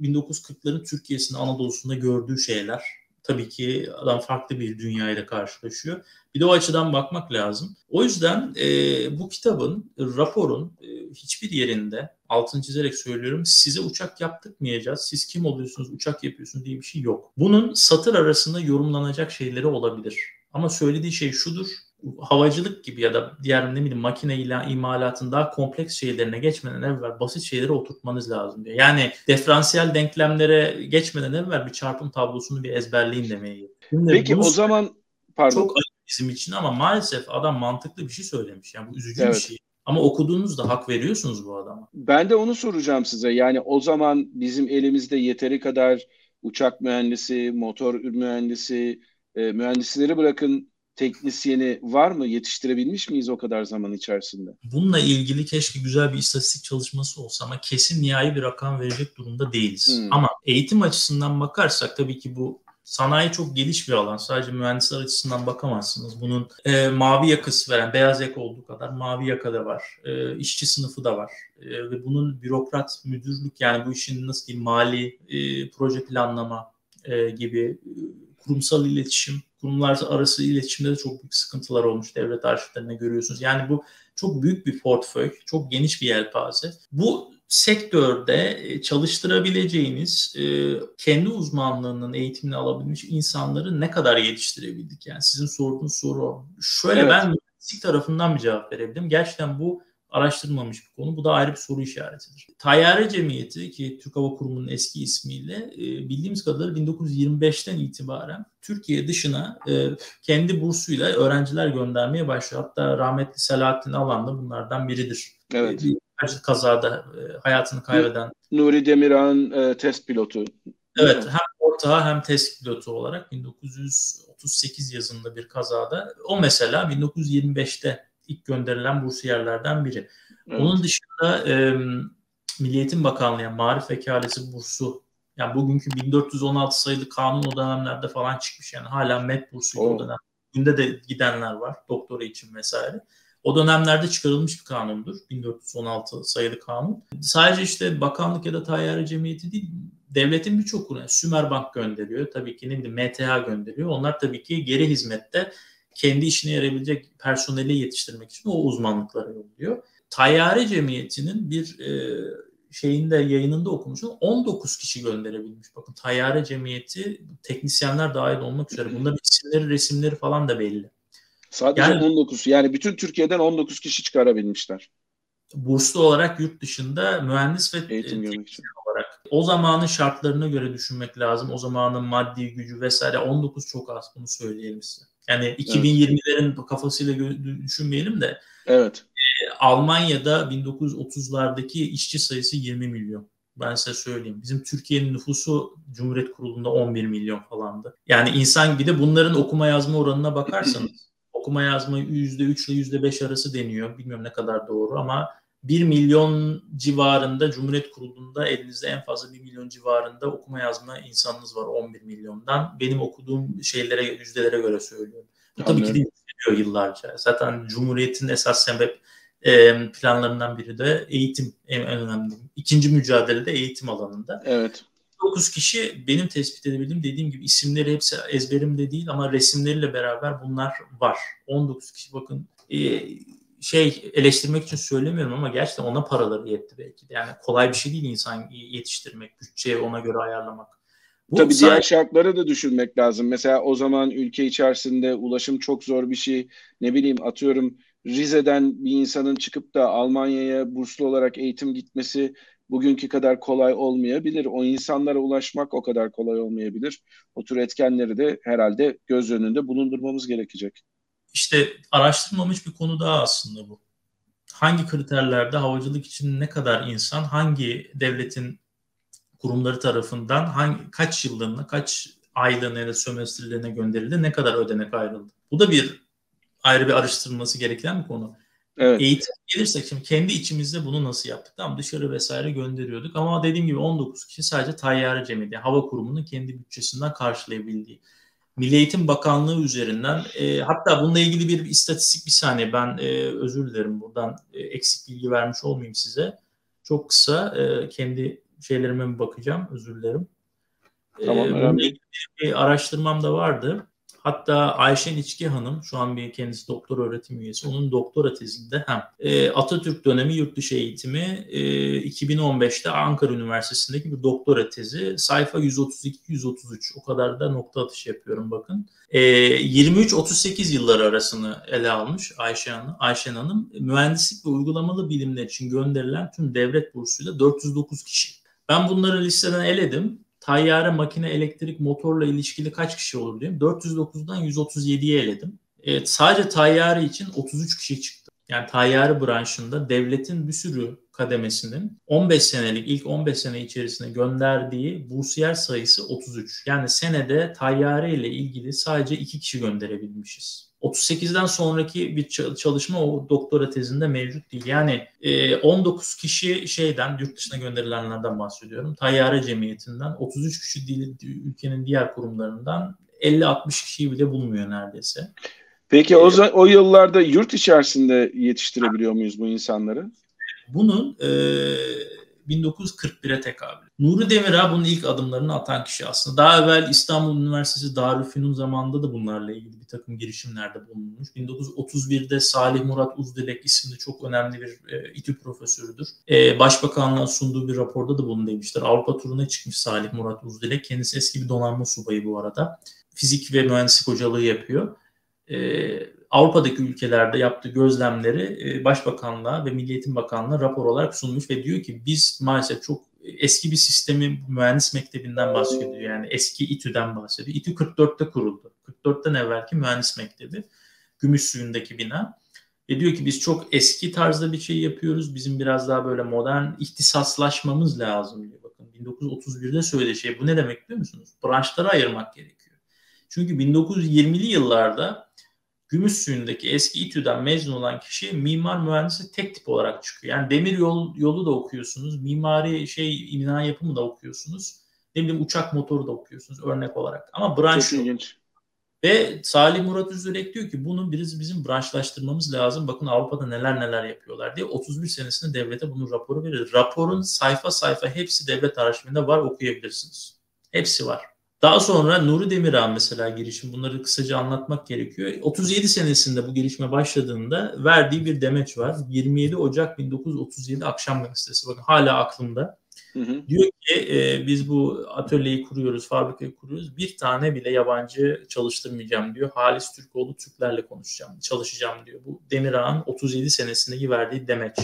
1940'ların Türkiye'sinin Anadolu'sunda gördüğü şeyler. Tabii ki adam farklı bir dünyayla karşılaşıyor. Bir de o açıdan bakmak lazım. O yüzden e, bu kitabın, raporun e, hiçbir yerinde altını çizerek söylüyorum size uçak yaptırmayacağız. Siz kim oluyorsunuz uçak yapıyorsunuz diye bir şey yok. Bunun satır arasında yorumlanacak şeyleri olabilir. Ama söylediği şey şudur havacılık gibi ya da diğer ne bileyim makine ile imalatın daha kompleks şeylerine geçmeden evvel basit şeyleri oturtmanız lazım diyor. Yani diferansiyel denklemlere geçmeden evvel bir çarpım tablosunu bir ezberleyin demeye Şimdi Peki o zaman pardon. Çok bizim için ama maalesef adam mantıklı bir şey söylemiş. Yani bu üzücü evet. bir şey. Ama okuduğunuzda hak veriyorsunuz bu adama. Ben de onu soracağım size. Yani o zaman bizim elimizde yeteri kadar uçak mühendisi, motor mühendisi, e, mühendisleri bırakın teknisyeni var mı? Yetiştirebilmiş miyiz o kadar zaman içerisinde? Bununla ilgili keşke güzel bir istatistik çalışması olsa ama kesin nihai bir rakam verecek durumda değiliz. Hmm. Ama eğitim açısından bakarsak tabii ki bu sanayi çok geniş bir alan. Sadece mühendisler açısından bakamazsınız. Bunun e, mavi yakası veren, beyaz yaka olduğu kadar mavi yaka da var. E, işçi sınıfı da var. E, ve bunun bürokrat, müdürlük yani bu işin nasıl diyeyim mali, e, proje planlama e, gibi e, kurumsal iletişim, kurumlar arası iletişimde de çok büyük sıkıntılar olmuş devlet arşivlerinde görüyorsunuz. Yani bu çok büyük bir portföy, çok geniş bir yelpaze. Bu sektörde e, çalıştırabileceğiniz e, kendi uzmanlığının eğitimini alabilmiş insanları ne kadar yetiştirebildik? Yani sizin sorduğunuz soru Şöyle evet. ben mühendislik tarafından bir cevap verebilirim. Gerçekten bu araştırılmamış bir konu. Bu da ayrı bir soru işaretidir. Tayyare Cemiyeti ki Türk Hava Kurumu'nun eski ismiyle e, bildiğimiz kadarıyla 1925'ten itibaren Türkiye dışına e, kendi bursuyla öğrenciler göndermeye başlıyor. Hatta rahmetli Selahattin Alan da bunlardan biridir. Evet. Bir kazada e, hayatını kaybeden. Nuri Demirhan test pilotu. Evet hem ortağı hem test pilotu olarak 1938 yazında bir kazada. O mesela 1925'te ilk gönderilen bursiyerlerden biri. Evet. Onun dışında e, Milli Eğitim Bakanlığı yani Marif Vekalesi bursu yani bugünkü 1416 sayılı kanun o dönemlerde falan çıkmış yani hala MET bursu o dönem. Günde de gidenler var doktora için vesaire. O dönemlerde çıkarılmış bir kanundur. 1416 sayılı kanun. Sadece işte bakanlık ya da tayyare cemiyeti değil, devletin birçok kurumu, yani Sümerbank gönderiyor. Tabii ki ne bileyim MTH gönderiyor. Onlar tabii ki geri hizmette kendi işine yarayabilecek personeli yetiştirmek için o uzmanlıklara yolluyor. Tayyare Cemiyeti'nin bir e, şeyinde yayınında okumuşum 19 kişi gönderebilmiş. Bakın Tayyare Cemiyeti teknisyenler dahil olmak üzere bunların isimleri, resimleri falan da belli. Sadece yani, 19 yani bütün Türkiye'den 19 kişi çıkarabilmişler. Burslu olarak yurt dışında mühendis ve eğitim teknisyen olarak. O zamanın şartlarına göre düşünmek lazım. O zamanın maddi gücü vesaire 19 çok az bunu söyleyelim size. Yani 2020'lerin evet. kafasıyla düşünmeyelim de. Evet. E, Almanya'da 1930'lardaki işçi sayısı 20 milyon. Ben size söyleyeyim. Bizim Türkiye'nin nüfusu Cumhuriyet Kurulu'nda 11 milyon falandı. Yani insan bir de bunların okuma yazma oranına bakarsanız *clears throat* okuma yazma %3 ile %5 arası deniyor. Bilmiyorum ne kadar doğru ama 1 milyon civarında Cumhuriyet Kurulu'nda elinizde en fazla 1 milyon civarında okuma yazma insanınız var 11 milyondan. Benim okuduğum şeylere, yüzdelere göre söylüyorum. Bu tabii ki de yükseliyor yıllarca. Zaten Cumhuriyet'in esas sebep e, planlarından biri de eğitim en, önemli. İkinci mücadelede eğitim alanında. Evet. 9 kişi benim tespit edebildiğim dediğim gibi isimleri hepsi ezberimde değil ama resimleriyle beraber bunlar var. 19 kişi bakın e, şey eleştirmek için söylemiyorum ama gerçekten ona paraları yetti belki de. Yani kolay bir şey değil insan yetiştirmek, bütçeyi ona göre ayarlamak. Bu Tabii sadece... diğer şartları da düşünmek lazım. Mesela o zaman ülke içerisinde ulaşım çok zor bir şey. Ne bileyim atıyorum Rize'den bir insanın çıkıp da Almanya'ya burslu olarak eğitim gitmesi bugünkü kadar kolay olmayabilir. O insanlara ulaşmak o kadar kolay olmayabilir. O tür etkenleri de herhalde göz önünde bulundurmamız gerekecek işte araştırılmamış bir konu daha aslında bu. Hangi kriterlerde havacılık için ne kadar insan hangi devletin kurumları tarafından hangi kaç yıllığına, kaç aylığına ya da sömestrlerine gönderildi, ne kadar ödenek ayrıldı. Bu da bir ayrı bir araştırılması gereken bir konu. Evet. Eğitim gelirsek şimdi kendi içimizde bunu nasıl yaptık? Tamam dışarı vesaire gönderiyorduk ama dediğim gibi 19 kişi sadece tayyare cemiyeti, hava kurumunun kendi bütçesinden karşılayabildiği. Milli Eğitim Bakanlığı üzerinden e, hatta bununla ilgili bir, bir istatistik bir saniye ben e, özür dilerim buradan e, eksik bilgi vermiş olmayayım size. Çok kısa e, kendi şeylerime bakacağım özür dilerim. Tamam, e, bununla ilgili bir araştırmam da vardı. Hatta Ayşen İçki Hanım şu an bir kendisi doktor öğretim üyesi. Onun doktora tezinde hem e, Atatürk dönemi yurt dışı eğitimi e, 2015'te Ankara Üniversitesi'ndeki bir doktora tezi. Sayfa 132-133 o kadar da nokta atışı yapıyorum bakın. E, 23-38 yılları arasını ele almış Ayşe Hanım. Ayşen Hanım mühendislik ve uygulamalı bilimler için gönderilen tüm devlet bursuyla 409 kişi. Ben bunları listeden eledim tayyare, makine, elektrik, motorla ilişkili kaç kişi olur diyeyim. 409'dan 137'ye eledim. Evet, sadece tayyare için 33 kişi çıktı. Yani tayyare branşında devletin bir sürü kademesinin 15 senelik ilk 15 sene içerisinde gönderdiği bursiyer sayısı 33. Yani senede tayyare ile ilgili sadece 2 kişi gönderebilmişiz. 38'den sonraki bir çalışma o doktora tezinde mevcut değil. Yani 19 e, kişi şeyden yurt dışına gönderilenlerden bahsediyorum. Tayyare Cemiyeti'nden 33 kişi değil, ülkenin diğer kurumlarından 50-60 kişiyi bile bulmuyor neredeyse. Peki o, ee, o yıllarda yurt içerisinde yetiştirebiliyor muyuz bu insanları? Bunun e, 1941'e tekabül. Nuri Demirağ bunun ilk adımlarını atan kişi aslında. Daha evvel İstanbul Üniversitesi Darülfünun zamanında da bunlarla ilgili bir takım girişimlerde bulunmuş. 1931'de Salih Murat Uzdilek isimli çok önemli bir e, İTÜ profesörüdür. E, Başbakanlığa sunduğu bir raporda da bunu demiştir. Avrupa turuna çıkmış Salih Murat Uzdilek. Kendisi eski bir donanma subayı bu arada. Fizik ve mühendislik hocalığı yapıyor. E, Avrupa'daki ülkelerde yaptığı gözlemleri e, Başbakanlığa ve Milli Eğitim Bakanlığı'na rapor olarak sunmuş ve diyor ki biz maalesef çok eski bir sistemi mühendis mektebinden bahsediyor. Yani eski İTÜ'den bahsediyor. İTÜ 44'te kuruldu. 44'ten evvelki mühendis mektebi. Gümüş suyundaki bina. Ve diyor ki biz çok eski tarzda bir şey yapıyoruz. Bizim biraz daha böyle modern ihtisaslaşmamız lazım diyor. Bakın 1931'de söylediği şey bu ne demek biliyor musunuz? Branşlara ayırmak gerekiyor. Çünkü 1920'li yıllarda gümüş suyundaki eski İTÜ'den mezun olan kişi mimar mühendisi tek tip olarak çıkıyor. Yani demir yol, yolu da okuyorsunuz, mimari şey bina yapımı da okuyorsunuz. Ne bileyim uçak motoru da okuyorsunuz örnek olarak. Ama branş Çok ilginç. Ve Salih Murat Üzülek diyor ki bunu biz bizim branşlaştırmamız lazım. Bakın Avrupa'da neler neler yapıyorlar diye 31 senesinde devlete bunun raporu verir. Raporun sayfa sayfa hepsi devlet arşivinde var okuyabilirsiniz. Hepsi var. Daha sonra Nuri Demirağ mesela girişim. Bunları kısaca anlatmak gerekiyor. 37 senesinde bu gelişme başladığında verdiği bir demeç var. 27 Ocak 1937 akşam gazetesi. Bakın hala aklımda. Hı hı. Diyor ki e, biz bu atölyeyi kuruyoruz, fabrikayı kuruyoruz. Bir tane bile yabancı çalıştırmayacağım diyor. Halis Türkoğlu Türklerle konuşacağım, çalışacağım diyor. Bu Demirağ'ın 37 senesindeki verdiği demeç.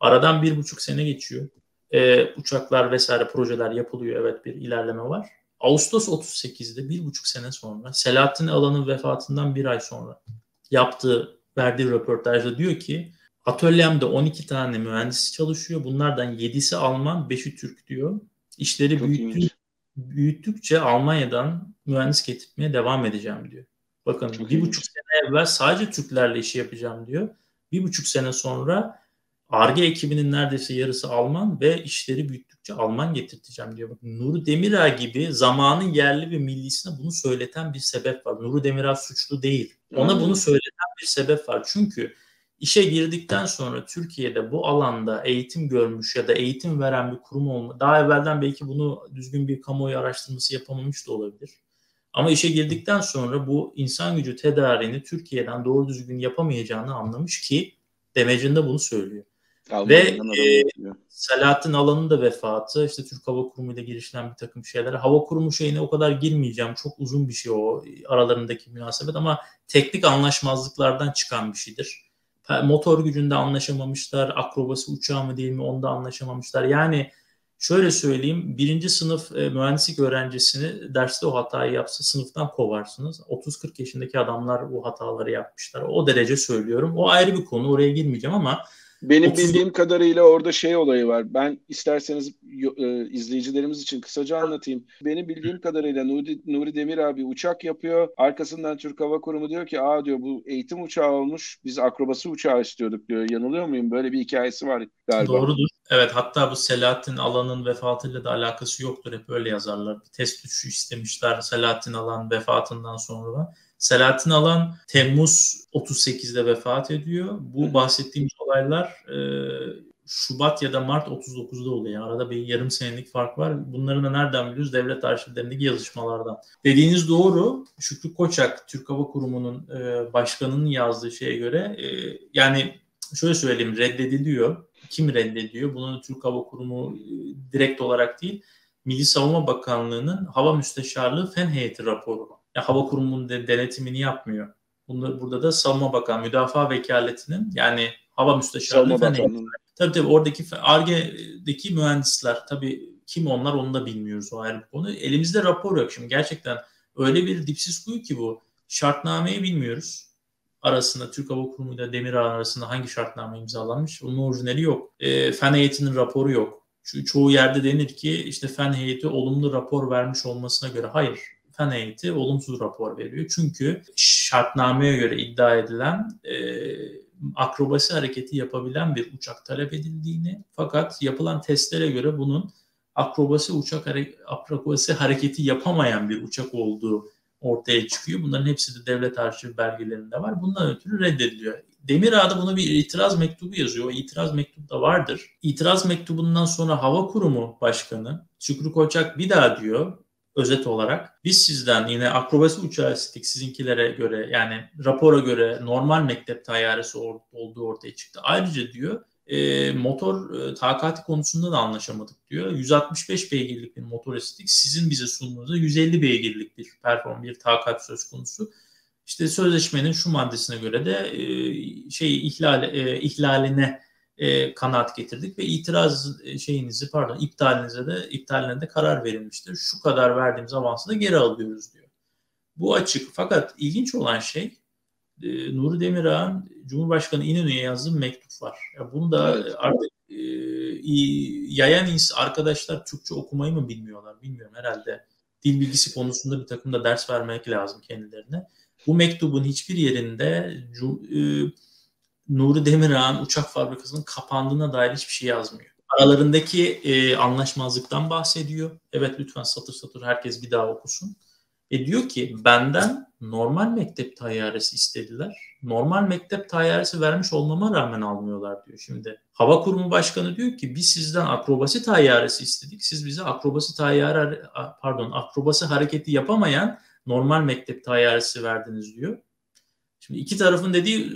Aradan bir buçuk sene geçiyor. E, uçaklar vesaire projeler yapılıyor. Evet bir ilerleme var. Ağustos 38'de bir buçuk sene sonra Selahattin Alan'ın vefatından bir ay sonra yaptığı verdiği röportajda diyor ki atölyemde 12 tane mühendis çalışıyor. Bunlardan 7'si Alman, 5'i Türk diyor. İşleri büyüttü, büyüttükçe Almanya'dan mühendis getirmeye devam edeceğim diyor. Bakın Çok bir iyiymiş. buçuk sene evvel sadece Türklerle işi yapacağım diyor. Bir buçuk sene sonra ARGE ekibinin neredeyse yarısı Alman ve işleri büyüttükçe Alman getirteceğim diyor. Bakın Nuri Demirağ gibi zamanın yerli ve millisine bunu söyleten bir sebep var. Nuri Demirağ suçlu değil. Ona bunu söyleten bir sebep var. Çünkü işe girdikten sonra Türkiye'de bu alanda eğitim görmüş ya da eğitim veren bir kurum olma. Daha evvelden belki bunu düzgün bir kamuoyu araştırması yapamamış da olabilir. Ama işe girdikten sonra bu insan gücü tedariğini Türkiye'den doğru düzgün yapamayacağını anlamış ki demecinde bunu söylüyor. Ve e, Selahattin Alan'ın da vefatı, işte Türk Hava Kurumu ile girişilen bir takım şeyler. Hava Kurumu şeyine o kadar girmeyeceğim. Çok uzun bir şey o aralarındaki münasebet ama teknik anlaşmazlıklardan çıkan bir şeydir. Motor gücünde anlaşamamışlar, akrobasi uçağı mı değil mi onda anlaşamamışlar. Yani şöyle söyleyeyim, birinci sınıf e, mühendislik öğrencisini derste o hatayı yapsa sınıftan kovarsınız. 30-40 yaşındaki adamlar bu hataları yapmışlar. O derece söylüyorum. O ayrı bir konu, oraya girmeyeceğim ama benim 30... bildiğim kadarıyla orada şey olayı var. Ben isterseniz e, izleyicilerimiz için kısaca anlatayım. Benim bildiğim kadarıyla Nuri, Nuri Demir abi uçak yapıyor. Arkasından Türk Hava Kurumu diyor ki aa diyor bu eğitim uçağı olmuş. Biz akrobası uçağı istiyorduk diyor. Yanılıyor muyum? Böyle bir hikayesi var galiba. Doğrudur. Evet hatta bu Selahattin Alan'ın vefatıyla da alakası yoktur. Hep öyle yazarlar. Bir test uçuşu istemişler Selahattin Alan vefatından sonra. Selahattin Alan Temmuz 38'de vefat ediyor. Bu bahsettiğimiz olaylar e, Şubat ya da Mart 39'da oluyor. Arada bir yarım senelik fark var. Bunları da nereden biliyoruz? Devlet arşivlerindeki yazışmalardan. Dediğiniz doğru. Şükrü Koçak, Türk Hava Kurumu'nun e, başkanının yazdığı şeye göre e, yani şöyle söyleyeyim reddediliyor. Kim reddediyor? Bunu Türk Hava Kurumu e, direkt olarak değil. Milli Savunma Bakanlığı'nın Hava Müsteşarlığı Fen Heyeti raporu ya, hava kurumunun de, denetimini yapmıyor. Bunu, burada da Savunma Bakan, Müdafaa Vekaletinin yani hava müsteşarlığı tabii tabii oradaki ARGE'deki mühendisler tabii kim onlar onu da bilmiyoruz o ayrı bir konu. Elimizde rapor yok şimdi gerçekten öyle bir dipsiz kuyu ki bu. Şartnameyi bilmiyoruz. Arasında Türk Hava Kurumu ile Demirağ arasında hangi şartname imzalanmış? Onun orijinali yok. E, fen heyetinin raporu yok. Ço- çoğu yerde denir ki işte fen heyeti olumlu rapor vermiş olmasına göre hayır fen heyeti olumsuz rapor veriyor. Çünkü şartnameye göre iddia edilen e, akrobasi hareketi yapabilen bir uçak talep edildiğini fakat yapılan testlere göre bunun akrobasi uçak akrobasi hareketi yapamayan bir uçak olduğu ortaya çıkıyor. Bunların hepsi de devlet arşiv belgelerinde var. Bundan ötürü reddediliyor. Demirağ da buna bir itiraz mektubu yazıyor. O itiraz mektubu da vardır. İtiraz mektubundan sonra Hava Kurumu Başkanı Şükrü Koçak bir daha diyor özet olarak. Biz sizden yine akrobasi uçağı istedik sizinkilere göre yani rapora göre normal mektep tayyaresi olduğu ortaya çıktı. Ayrıca diyor e, motor e, takati konusunda da anlaşamadık diyor. 165 beygirlik bir motor istedik. Sizin bize sunduğunuzda 150 beygirlik bir perform, bir takat söz konusu. İşte sözleşmenin şu maddesine göre de e, şey ihlal e, ihlaline e, kanaat getirdik ve itiraz e, şeyinizi pardon iptalinize de iptaline de karar verilmiştir. Şu kadar verdiğimiz avansı da geri alıyoruz diyor. Bu açık fakat ilginç olan şey e, Nuri Demirağ'ın Cumhurbaşkanı İnönü'ye yazdığı mektup var. Ya bunu da evet. artık e, yayan arkadaşlar Türkçe okumayı mı bilmiyorlar bilmiyorum herhalde. Dil bilgisi konusunda bir takım da ders vermek lazım kendilerine. Bu mektubun hiçbir yerinde e, Nuri Demirağ'ın uçak fabrikasının kapandığına dair hiçbir şey yazmıyor. Aralarındaki e, anlaşmazlıktan bahsediyor. Evet lütfen satır satır herkes bir daha okusun. E diyor ki benden normal mektep tayyaresi istediler. Normal mektep tayyaresi vermiş olmama rağmen almıyorlar diyor. Şimdi Hava Kurumu Başkanı diyor ki biz sizden akrobasi tayyaresi istedik. Siz bize akrobasi tayyare pardon akrobasi hareketi yapamayan normal mektep tayyaresi verdiniz diyor. Şimdi iki tarafın dediği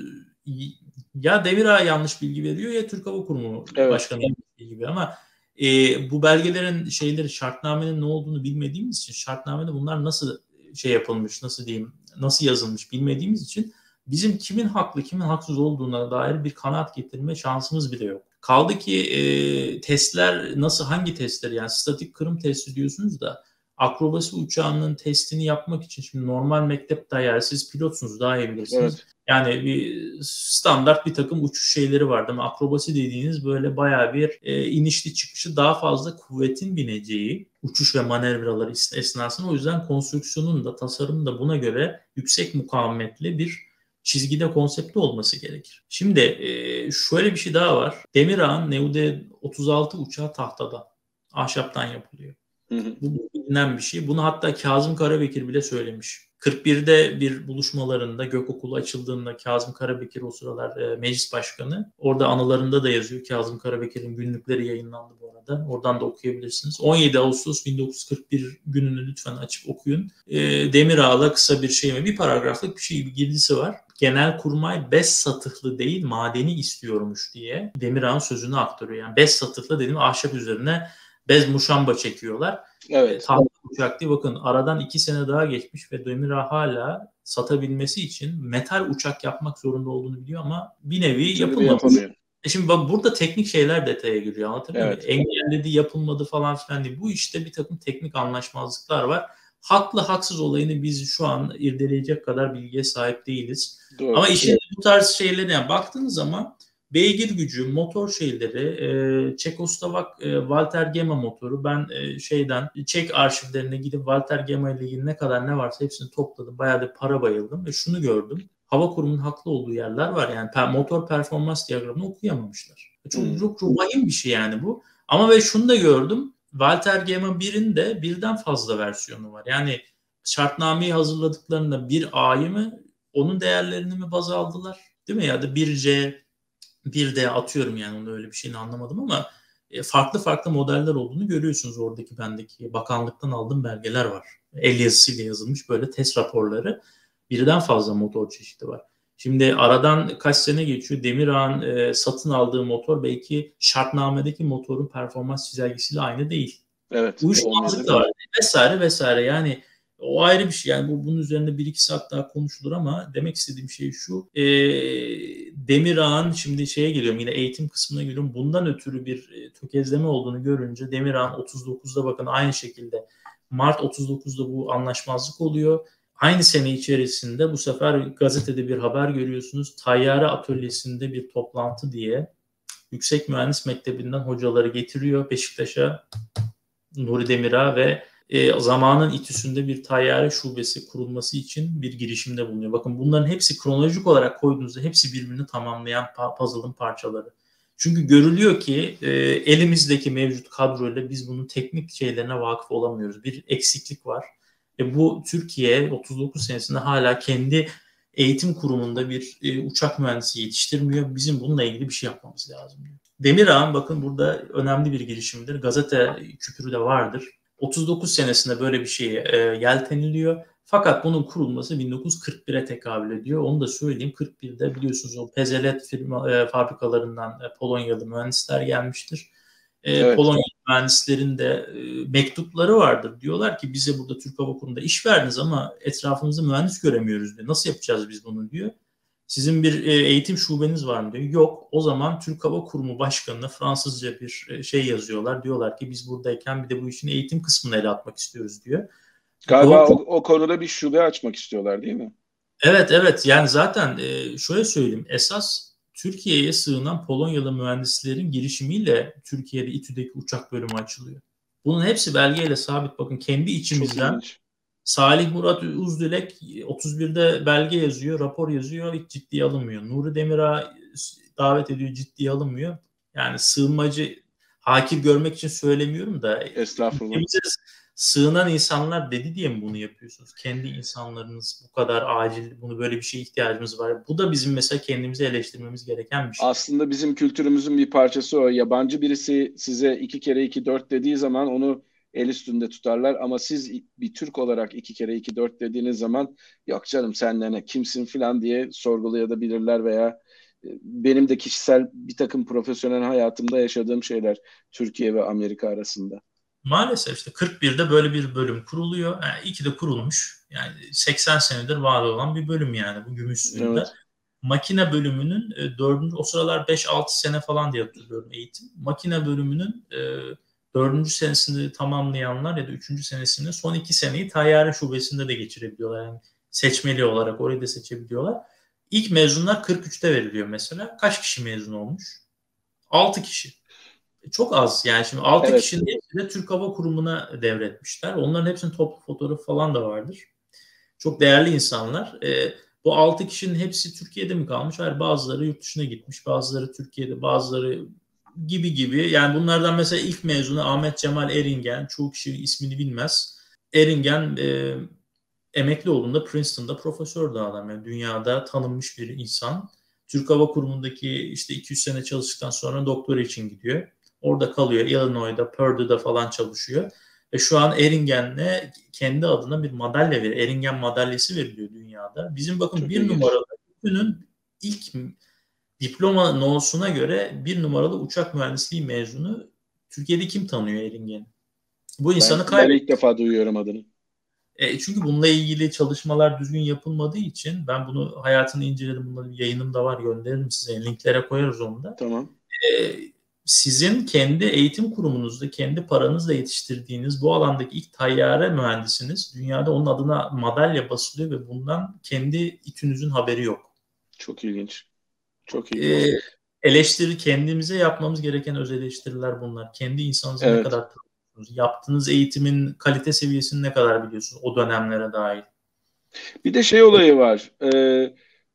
ya Demirağ yanlış bilgi veriyor ya Türk Hava Kurumu evet. Başkanı bilgi veriyor ama e, bu belgelerin şeyleri şartnamenin ne olduğunu bilmediğimiz için şartnamede bunlar nasıl şey yapılmış nasıl diyeyim nasıl yazılmış bilmediğimiz için bizim kimin haklı kimin haksız olduğuna dair bir kanaat getirme şansımız bile yok. Kaldı ki e, testler nasıl hangi testler yani statik kırım testi diyorsunuz da akrobasi uçağının testini yapmak için şimdi normal mektep dayağı siz pilotsunuz daha iyi bilirsiniz. Evet. Yani bir standart bir takım uçuş şeyleri var değil mi? Akrobasi dediğiniz böyle baya bir e, inişli çıkışı daha fazla kuvvetin bineceği uçuş ve manevralar esnasında o yüzden konstrüksiyonun da tasarımın da buna göre yüksek mukavemetli bir çizgide konsepti olması gerekir. Şimdi e, şöyle bir şey daha var. Demirağ'ın Neude 36 uçağı tahtada. Ahşaptan yapılıyor. Hı hı. Bu bilinen bir şey. Bunu hatta Kazım Karabekir bile söylemiş. 41'de bir buluşmalarında Gökokulu açıldığında Kazım Karabekir o sıralar e, meclis başkanı. Orada anılarında da yazıyor. Kazım Karabekir'in günlükleri yayınlandı bu arada. Oradan da okuyabilirsiniz. 17 Ağustos 1941 gününü lütfen açıp okuyun. E, Demirağ'la kısa bir şey mi? Bir paragraflık bir şey bir girdisi var. Genel kurmay bez satıhlı değil madeni istiyormuş diye Demirağ'ın sözünü aktarıyor. Yani bez satıhlı dediğim ahşap üzerine bez muşamba çekiyorlar. Evet. Tahta uçak diye bakın aradan iki sene daha geçmiş ve Demirağ hala satabilmesi için metal uçak yapmak zorunda olduğunu biliyor ama bir nevi yapılmamış. E şimdi bak burada teknik şeyler detaya giriyor anlatabiliyor evet. muyum? Engelledi, yapılmadı falan filan değil. Bu işte bir takım teknik anlaşmazlıklar var. Haklı haksız olayını biz şu an irdeleyecek kadar bilgiye sahip değiliz. Doğru. Ama işin bu tarz şeylerine yani baktığınız zaman beygir gücü, motor şeyleri, e, Çekoslovak e, Walter Gema motoru. Ben e, şeyden Çek arşivlerine gidip Walter Gema ile ilgili ne kadar ne varsa hepsini topladım. Bayağı da para bayıldım ve şunu gördüm. Hava kurumunun haklı olduğu yerler var. Yani per, motor performans diyagramını okuyamamışlar. Çok, hmm. çok, çok vahim bir şey yani bu. Ama ve şunu da gördüm. Walter Gema 1'in de birden fazla versiyonu var. Yani şartnameyi hazırladıklarında bir A'yı mı onun değerlerini mi baz aldılar? Değil mi? Ya da 1C, bir de atıyorum yani onu öyle bir şeyini anlamadım ama e, farklı farklı modeller olduğunu görüyorsunuz oradaki bendeki bakanlıktan aldığım belgeler var. El yazısıyla yazılmış böyle test raporları. Birden fazla motor çeşidi var. Şimdi aradan kaç sene geçiyor. Demirağ'ın e, satın aldığı motor belki şartnamedeki motorun performans çizelgesiyle aynı değil. Evet. Uyuşmazlık da var. Vesaire vesaire. Yani o ayrı bir şey. Yani bu bunun üzerinde bir iki saat daha konuşulur ama demek istediğim şey şu. E, Demirağ'ın şimdi şeye geliyorum yine eğitim kısmına geliyorum. Bundan ötürü bir e, tökezleme olduğunu görünce Demirağ'ın 39'da bakın aynı şekilde Mart 39'da bu anlaşmazlık oluyor. Aynı sene içerisinde bu sefer gazetede bir haber görüyorsunuz. Tayyare atölyesinde bir toplantı diye Yüksek Mühendis Mektebi'nden hocaları getiriyor Beşiktaş'a Nuri Demirağ ve e, zamanın itüsünde bir tayyare şubesi kurulması için bir girişimde bulunuyor. Bakın bunların hepsi kronolojik olarak koyduğunuzda hepsi birbirini tamamlayan puzzle'ın parçaları. Çünkü görülüyor ki e, elimizdeki mevcut kadroyla biz bunun teknik şeylerine vakıf olamıyoruz. Bir eksiklik var. E, bu Türkiye 39 senesinde hala kendi eğitim kurumunda bir e, uçak mühendisi yetiştirmiyor. Bizim bununla ilgili bir şey yapmamız lazım. Demirağ'ın bakın burada önemli bir girişimdir. Gazete küpürü de vardır. 39 senesinde böyle bir şeye e, yelteniliyor. Fakat bunun kurulması 1941'e tekabül ediyor. Onu da söyleyeyim. 41'de biliyorsunuz o Pezelet firma, e, fabrikalarından e, Polonyalı mühendisler gelmiştir. E, evet. Polonya mühendislerin de e, mektupları vardır. Diyorlar ki bize burada Türk Hava Kurumu'nda iş verdiniz ama etrafımızda mühendis göremiyoruz diyor. Nasıl yapacağız biz bunu diyor. Sizin bir e, eğitim şubeniz var mı diyor. Yok. O zaman Türk Hava Kurumu Başkanı'na Fransızca bir e, şey yazıyorlar. Diyorlar ki biz buradayken bir de bu işin eğitim kısmını ele atmak istiyoruz diyor. Galiba o, o konuda bir şube açmak istiyorlar değil mi? Evet evet yani zaten e, şöyle söyleyeyim esas Türkiye'ye sığınan Polonyalı mühendislerin girişimiyle Türkiye'de İTÜ'deki uçak bölümü açılıyor. Bunun hepsi belgeyle sabit. Bakın kendi içimizden Salih Murat Uzdilek 31'de belge yazıyor, rapor yazıyor, hiç ciddiye alınmıyor. Nuri Demir'a davet ediyor, ciddiye alınmıyor. Yani sığınmacı hakir görmek için söylemiyorum da Estağfurullah sığınan insanlar dedi diye mi bunu yapıyorsunuz? Kendi insanlarınız bu kadar acil, bunu böyle bir şeye ihtiyacımız var. Bu da bizim mesela kendimizi eleştirmemiz gereken bir şey. Aslında bizim kültürümüzün bir parçası o. Yabancı birisi size iki kere iki dört dediği zaman onu el üstünde tutarlar ama siz bir Türk olarak iki kere iki dört dediğiniz zaman yok canım sen ne kimsin filan diye sorgulayabilirler veya e, benim de kişisel bir takım profesyonel hayatımda yaşadığım şeyler Türkiye ve Amerika arasında. Maalesef işte 41'de böyle bir bölüm kuruluyor. Yani iki de kurulmuş. Yani 80 senedir var olan bir bölüm yani bu gümüş suyunda. Evet. Makine bölümünün e, dördüncü, o sıralar 5-6 sene falan diye hatırlıyorum eğitim. Makine bölümünün e, dördüncü senesini tamamlayanlar ya da üçüncü senesini son iki seneyi tayyare şubesinde de geçirebiliyorlar. Yani seçmeli olarak orayı da seçebiliyorlar. İlk mezunlar 43'te veriliyor mesela. Kaç kişi mezun olmuş? 6 kişi çok az. Yani şimdi 6 evet. kişinin hepsi de Türk Hava Kurumu'na devretmişler. Onların hepsinin toplu fotoğrafı falan da vardır. Çok değerli insanlar. E, bu 6 kişinin hepsi Türkiye'de mi kalmış? Hayır bazıları yurt dışına gitmiş. Bazıları Türkiye'de, bazıları gibi gibi. Yani bunlardan mesela ilk mezunu Ahmet Cemal Eringen. Çoğu kişi ismini bilmez. Eringen e, emekli olduğunda Princeton'da profesördü adam. Yani dünyada tanınmış bir insan. Türk Hava Kurumu'ndaki işte 200 sene çalıştıktan sonra doktora için gidiyor. Orada kalıyor. Illinois'da, Purdue'da falan çalışıyor. Ve şu an Eringen'le kendi adına bir madalya veriyor. Eringen madalyası veriliyor dünyada. Bizim bakın Çok bir numaralı günün ilk diploma nosuna göre bir numaralı uçak mühendisliği mezunu Türkiye'de kim tanıyor Eringen? Bu insanı ben, kaybettik. Ben ilk defa duyuyorum adını. E, çünkü bununla ilgili çalışmalar düzgün yapılmadığı için ben bunu hayatını inceledim. Bunların yayınım da var gönderirim size. Linklere koyarız onu da. Tamam. E, sizin kendi eğitim kurumunuzda, kendi paranızla yetiştirdiğiniz bu alandaki ilk tayyare mühendisiniz. Dünyada onun adına madalya basılıyor ve bundan kendi itünüzün haberi yok. Çok ilginç. Çok ilginç. Ee, eleştiri kendimize yapmamız gereken öz eleştiriler bunlar. Kendi insanınızı evet. ne kadar tanıyorsunuz? Yaptığınız eğitimin kalite seviyesini ne kadar biliyorsunuz o dönemlere dair? Bir de şey olayı var. Ee,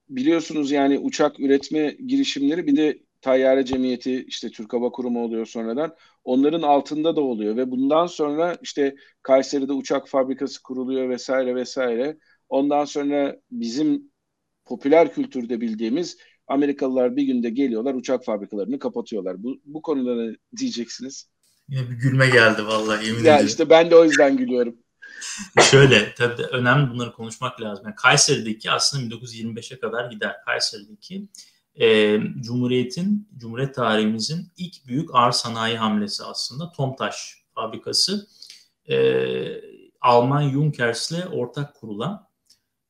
biliyorsunuz yani uçak üretme girişimleri bir de Tayyare Cemiyeti işte Türk Hava Kurumu oluyor sonradan. Onların altında da oluyor ve bundan sonra işte Kayseri'de uçak fabrikası kuruluyor vesaire vesaire. Ondan sonra bizim popüler kültürde bildiğimiz Amerikalılar bir günde geliyorlar uçak fabrikalarını kapatıyorlar. Bu, bu konuda ne diyeceksiniz? Yine bir gülme geldi vallahi yemin ya işte ben de o yüzden gülüyorum. *laughs* Şöyle tabii önemli bunları konuşmak lazım. Yani Kayseri'deki aslında 1925'e kadar gider. Kayseri'deki e, Cumhuriyet'in, Cumhuriyet tarihimizin ilk büyük ağır sanayi hamlesi aslında Tomtaş fabrikası. E, Alman Junkers'le ortak kurulan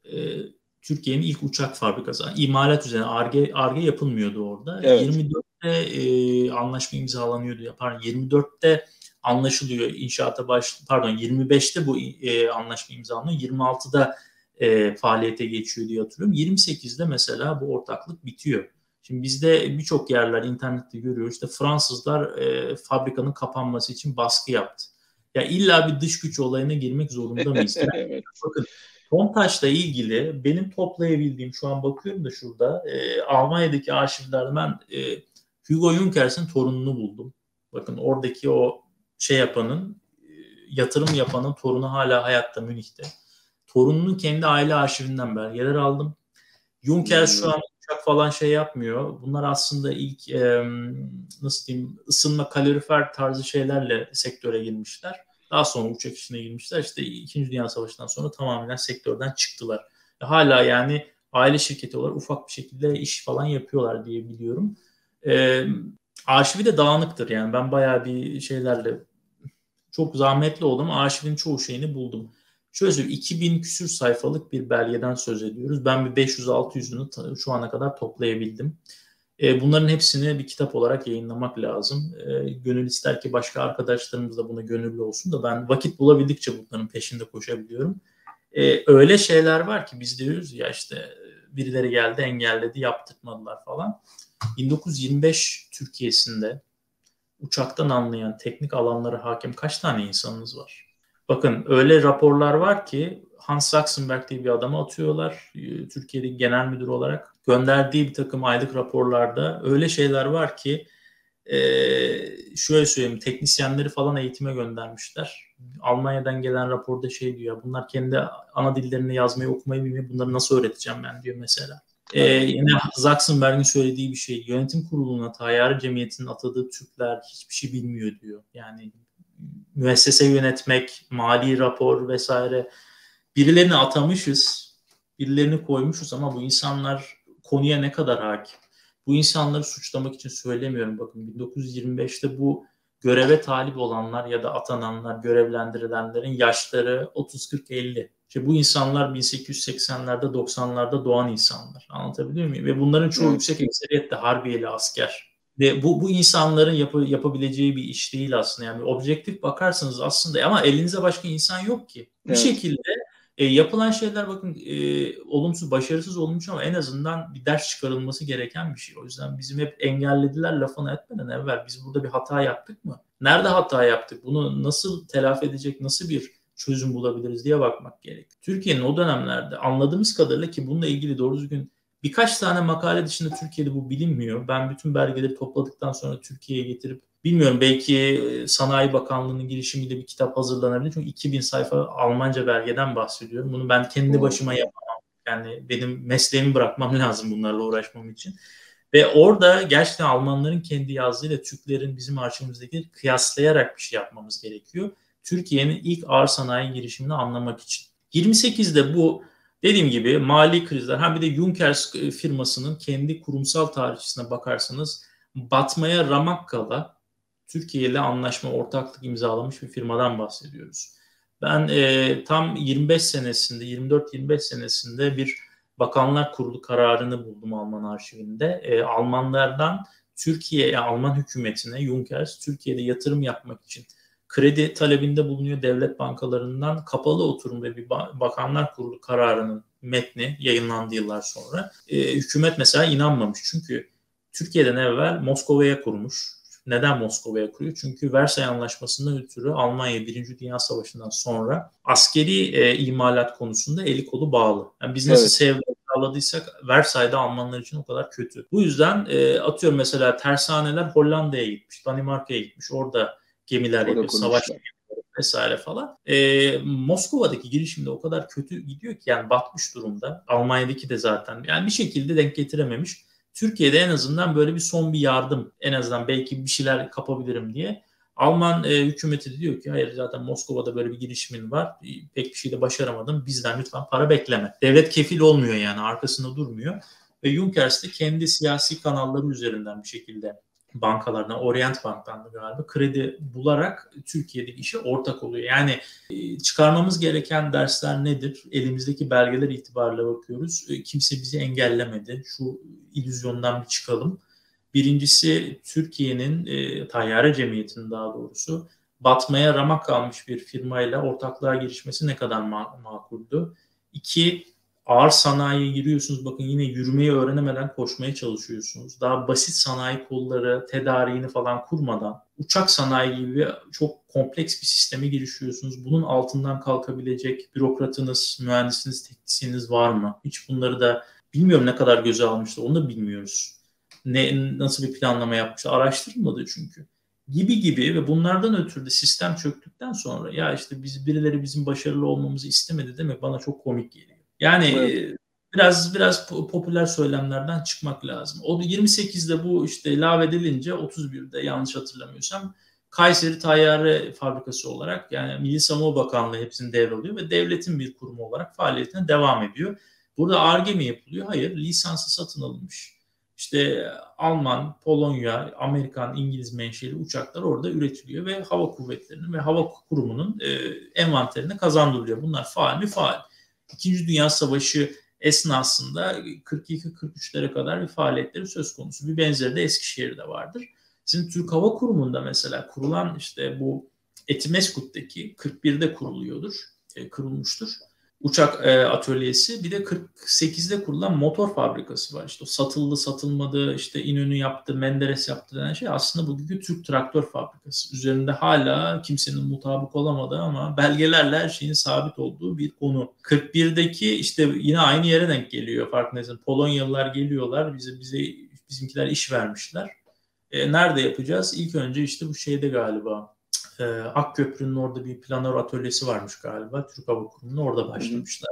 e, Türkiye'nin ilk uçak fabrikası. İmalat üzerine ARGE, ARGE yapılmıyordu orada. Evet. 24'te e, anlaşma imzalanıyordu. Pardon 24'te anlaşılıyor inşaata baş pardon 25'te bu e, anlaşma imzalanıyor. 26'da e, faaliyete geçiyor diye hatırlıyorum. 28'de mesela bu ortaklık bitiyor. Şimdi bizde birçok yerler internette görüyoruz. İşte Fransızlar e, fabrikanın kapanması için baskı yaptı. Ya illa bir dış güç olayına girmek zorunda mıyız? *laughs* evet. Bakın Tomtaş'la ilgili benim toplayabildiğim şu an bakıyorum da şurada e, Almanya'daki arşivlerde ben e, Hugo Junkers'in torununu buldum. Bakın oradaki o şey yapanın e, yatırım yapanın torunu hala hayatta Münih'te torununun kendi aile arşivinden belgeler aldım. Juncker şu an uçak falan şey yapmıyor. Bunlar aslında ilk e, nasıl diyeyim ısınma kalorifer tarzı şeylerle sektöre girmişler. Daha sonra uçak işine girmişler. İşte İkinci Dünya Savaşı'ndan sonra tamamen sektörden çıktılar. Hala yani aile şirketi olarak ufak bir şekilde iş falan yapıyorlar diye biliyorum. E, arşivi de dağınıktır yani ben bayağı bir şeylerle çok zahmetli oldum. Arşivin çoğu şeyini buldum. Şöyle söyleyeyim 2000 küsür sayfalık bir belgeden söz ediyoruz. Ben bir 500-600'ünü şu ana kadar toplayabildim. E, bunların hepsini bir kitap olarak yayınlamak lazım. E, gönül ister ki başka arkadaşlarımız da buna gönüllü olsun da ben vakit bulabildikçe bunların peşinde koşabiliyorum. E, öyle şeyler var ki biz diyoruz ya işte birileri geldi engelledi yaptırmadılar falan. 1925 Türkiye'sinde uçaktan anlayan teknik alanlara hakim kaç tane insanınız var? Bakın öyle raporlar var ki Hans Sachsenberg diye bir adamı atıyorlar e, Türkiye'de genel müdür olarak. Gönderdiği bir takım aylık raporlarda öyle şeyler var ki e, şöyle söyleyeyim teknisyenleri falan eğitime göndermişler. Almanya'dan gelen raporda şey diyor bunlar kendi ana dillerini yazmayı okumayı bilmiyor bunları nasıl öğreteceğim ben diyor mesela. Ee, yine Zuckerberg'in söylediği bir şey. Yönetim kuruluna Tayyare Cemiyeti'nin atadığı Türkler hiçbir şey bilmiyor diyor. Yani müessese yönetmek, mali rapor vesaire birilerini atamışız, birilerini koymuşuz ama bu insanlar konuya ne kadar hakim? Bu insanları suçlamak için söylemiyorum. Bakın 1925'te bu göreve talip olanlar ya da atananlar, görevlendirilenlerin yaşları 30-40-50. İşte bu insanlar 1880'lerde 90'larda doğan insanlar. Anlatabiliyor muyum? Ve bunların çoğu evet. yüksek ekseriyetle harbiyeli asker. Ve bu, bu insanların yap, yapabileceği bir iş değil aslında. Yani objektif bakarsanız aslında ama elinize başka insan yok ki. Evet. Bir şekilde e, yapılan şeyler bakın e, olumsuz, başarısız olmuş ama en azından bir ders çıkarılması gereken bir şey. O yüzden bizim hep engellediler lafını etmeden evvel biz burada bir hata yaptık mı? Nerede hata yaptık? Bunu nasıl telafi edecek, nasıl bir çözüm bulabiliriz diye bakmak gerek. Türkiye'nin o dönemlerde anladığımız kadarıyla ki bununla ilgili doğru düzgün birkaç tane makale dışında Türkiye'de bu bilinmiyor. Ben bütün belgeleri topladıktan sonra Türkiye'ye getirip bilmiyorum belki e, Sanayi Bakanlığı'nın girişimiyle bir kitap hazırlanabilir. Çünkü 2000 sayfa Almanca belgeden bahsediyorum. Bunu ben kendi başıma yapamam. Yani benim mesleğimi bırakmam *laughs* lazım bunlarla uğraşmam için. Ve orada gerçekten Almanların kendi yazdığıyla Türklerin bizim arşivimizdeki kıyaslayarak bir şey yapmamız gerekiyor. Türkiye'nin ilk ağır sanayi girişimini anlamak için. 28'de bu dediğim gibi mali krizler ha bir de Junkers firmasının kendi kurumsal tarihçisine bakarsanız batmaya ramak kala Türkiye ile anlaşma ortaklık imzalamış bir firmadan bahsediyoruz. Ben e, tam 25 senesinde 24-25 senesinde bir Bakanlar Kurulu kararını buldum Alman arşivinde. E, Almanlardan Türkiye'ye, Alman hükümetine Junkers Türkiye'de yatırım yapmak için kredi talebinde bulunuyor devlet bankalarından kapalı oturum ve bir bakanlar kurulu kararının metni yayınlandı yıllar sonra. E, hükümet mesela inanmamış çünkü Türkiye'den evvel Moskova'ya kurmuş. Neden Moskova'ya kuruyor? Çünkü Versay Anlaşması'ndan ötürü Almanya Birinci Dünya Savaşı'ndan sonra askeri e, imalat konusunda eli kolu bağlı. Yani biz nasıl evet. sevgi sağladıysak Versay'da Almanlar için o kadar kötü. Bu yüzden e, atıyorum mesela tersaneler Hollanda'ya gitmiş, Danimarka'ya gitmiş. Orada gemiler yapıyor, savaş vesaire falan. E, Moskova'daki girişimde o kadar kötü gidiyor ki yani batmış durumda. Almanya'daki de zaten yani bir şekilde denk getirememiş. Türkiye'de en azından böyle bir son bir yardım en azından belki bir şeyler kapabilirim diye. Alman e, hükümeti de diyor ki hayır zaten Moskova'da böyle bir girişimin var. E, pek bir şey de başaramadım. Bizden lütfen para bekleme. Devlet kefil olmuyor yani arkasında durmuyor. Ve Junkers de kendi siyasi kanalları üzerinden bir şekilde bankalarına, Orient Bank'tan da galiba kredi bularak Türkiye'deki işe ortak oluyor. Yani e, çıkarmamız gereken dersler nedir? Elimizdeki belgeler itibariyle bakıyoruz. E, kimse bizi engellemedi. Şu illüzyondan bir çıkalım. Birincisi Türkiye'nin e, tayyare cemiyetinin daha doğrusu batmaya ramak kalmış bir firmayla ortaklığa girişmesi ne kadar ma- makuldü? İki, ağır sanayiye giriyorsunuz. Bakın yine yürümeyi öğrenemeden koşmaya çalışıyorsunuz. Daha basit sanayi kolları, tedariğini falan kurmadan uçak sanayi gibi çok kompleks bir sisteme girişiyorsunuz. Bunun altından kalkabilecek bürokratınız, mühendisiniz, teknisyeniniz var mı? Hiç bunları da bilmiyorum ne kadar göze almıştı. Onu da bilmiyoruz. Ne, nasıl bir planlama yapmıştı? Araştırılmadı çünkü gibi gibi ve bunlardan ötürü de sistem çöktükten sonra ya işte biz birileri bizim başarılı olmamızı istemedi demek bana çok komik geliyor. Yani evet. biraz biraz popüler söylemlerden çıkmak lazım. O 28'de bu işte lağvedilince 31'de yanlış hatırlamıyorsam Kayseri Tayyare Fabrikası olarak yani Milli Savunma Bakanlığı hepsini devralıyor ve devletin bir kurumu olarak faaliyetine devam ediyor. Burada ARGE mi yapılıyor? Hayır. Lisansı satın alınmış. İşte Alman, Polonya, Amerikan, İngiliz menşeli uçaklar orada üretiliyor ve hava kuvvetlerinin ve hava kurumunun e, envanterine kazandırılıyor. Bunlar faal mi? Faal. İkinci Dünya Savaşı esnasında 42-43'lere kadar bir faaliyetleri söz konusu. Bir benzeri de Eskişehir'de vardır. Sizin Türk Hava Kurumu'nda mesela kurulan işte bu Etimeskut'taki 41'de kuruluyordur, e, kurulmuştur uçak e, atölyesi bir de 48'de kurulan motor fabrikası var. İşte o satıldı satılmadı işte İnönü yaptı Menderes yaptı denen şey aslında bugünkü Türk traktör fabrikası. Üzerinde hala kimsenin mutabık olamadığı ama belgelerle her şeyin sabit olduğu bir konu. 41'deki işte yine aynı yere denk geliyor farkındaysanız. Polonyalılar geliyorlar bize bize bizimkiler iş vermişler. E, nerede yapacağız? İlk önce işte bu şeyde galiba e, Akköprü'nün orada bir planör atölyesi varmış galiba. Türk Hava Kurumu'nun orada başlamışlar.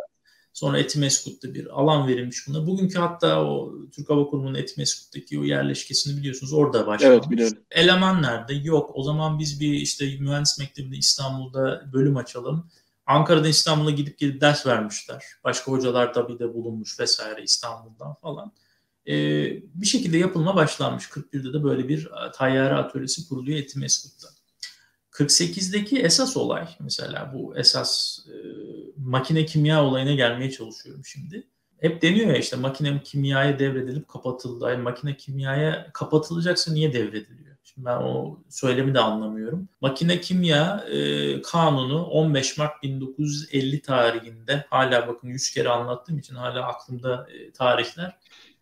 Sonra Etimeskut'ta bir alan verilmiş buna. Bugünkü hatta o Türk Hava Kurumu'nun Etimeskut'taki o yerleşkesini biliyorsunuz orada başlamış. Evet biliyorum. Eleman nerede? Yok. O zaman biz bir işte mühendis mektebinde İstanbul'da bölüm açalım. Ankara'da İstanbul'a gidip gelip ders vermişler. Başka hocalar tabii de bulunmuş vesaire İstanbul'dan falan. Ee, bir şekilde yapılma başlanmış. 41'de de böyle bir tayyare atölyesi kuruluyor Etimeskut'ta. 48'deki esas olay mesela bu esas e, makine kimya olayına gelmeye çalışıyorum şimdi. Hep deniyor ya işte makine kimyaya devredilip kapatıldı. Yani makine kimyaya kapatılacaksa niye devrediliyor? Şimdi ben o söylemi de anlamıyorum. Makine kimya e, kanunu 15 Mart 1950 tarihinde hala bakın 100 kere anlattığım için hala aklımda e, tarihler.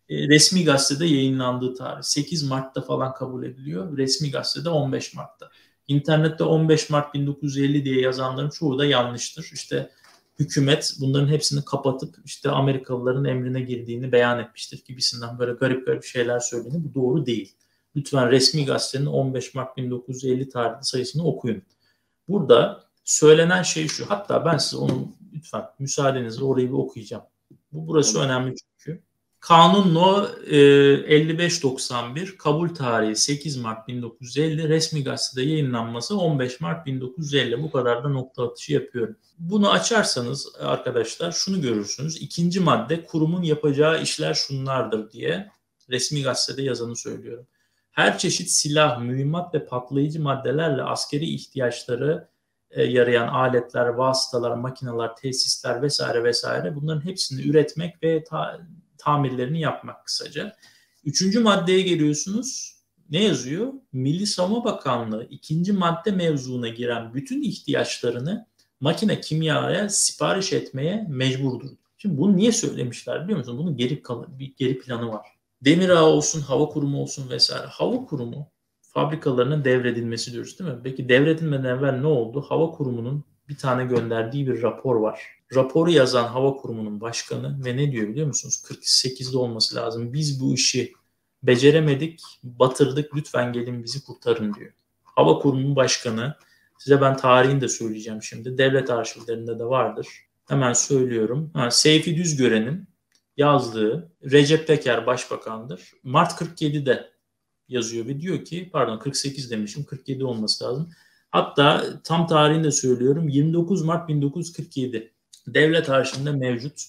E, resmi gazetede yayınlandığı tarih. 8 Mart'ta falan kabul ediliyor. Resmi gazetede 15 Mart'ta. İnternette 15 Mart 1950 diye yazanların çoğu da yanlıştır. İşte hükümet bunların hepsini kapatıp işte Amerikalıların emrine girdiğini beyan etmiştir gibisinden böyle garip garip şeyler söyleniyor. Bu doğru değil. Lütfen resmi gazetenin 15 Mart 1950 tarihli sayısını okuyun. Burada söylenen şey şu. Hatta ben size onu lütfen müsaadenizle orayı bir okuyacağım. Bu burası önemli çünkü. Kanun No e, 5591 kabul tarihi 8 Mart 1950 resmi gazetede yayınlanması 15 Mart 1950 bu kadar da nokta atışı yapıyorum. Bunu açarsanız arkadaşlar şunu görürsünüz. İkinci madde kurumun yapacağı işler şunlardır diye resmi gazetede yazanı söylüyorum. Her çeşit silah, mühimmat ve patlayıcı maddelerle askeri ihtiyaçları e, yarayan aletler, vasıtalar, makineler, tesisler vesaire vesaire bunların hepsini üretmek ve ta, tamirlerini yapmak kısaca. Üçüncü maddeye geliyorsunuz. Ne yazıyor? Milli Savunma Bakanlığı ikinci madde mevzuna giren bütün ihtiyaçlarını makine kimyaya sipariş etmeye mecburdur. Şimdi bunu niye söylemişler biliyor musun? Bunun geri bir geri planı var. Demir Ağı olsun, hava kurumu olsun vesaire. Hava kurumu fabrikalarının devredilmesi diyoruz değil mi? Peki devredilmeden evvel ne oldu? Hava kurumunun bir tane gönderdiği bir rapor var raporu yazan hava kurumunun başkanı ve ne diyor biliyor musunuz? 48'de olması lazım. Biz bu işi beceremedik, batırdık. Lütfen gelin bizi kurtarın diyor. Hava kurumunun başkanı size ben tarihini de söyleyeceğim şimdi. Devlet arşivlerinde de vardır. Hemen söylüyorum. Ha, Seyfi Düzgören'in yazdığı Recep Peker başbakandır. Mart 47'de yazıyor ve diyor ki pardon 48 demişim 47 olması lazım. Hatta tam tarihini de söylüyorum 29 Mart 1947 devlet arşivinde mevcut.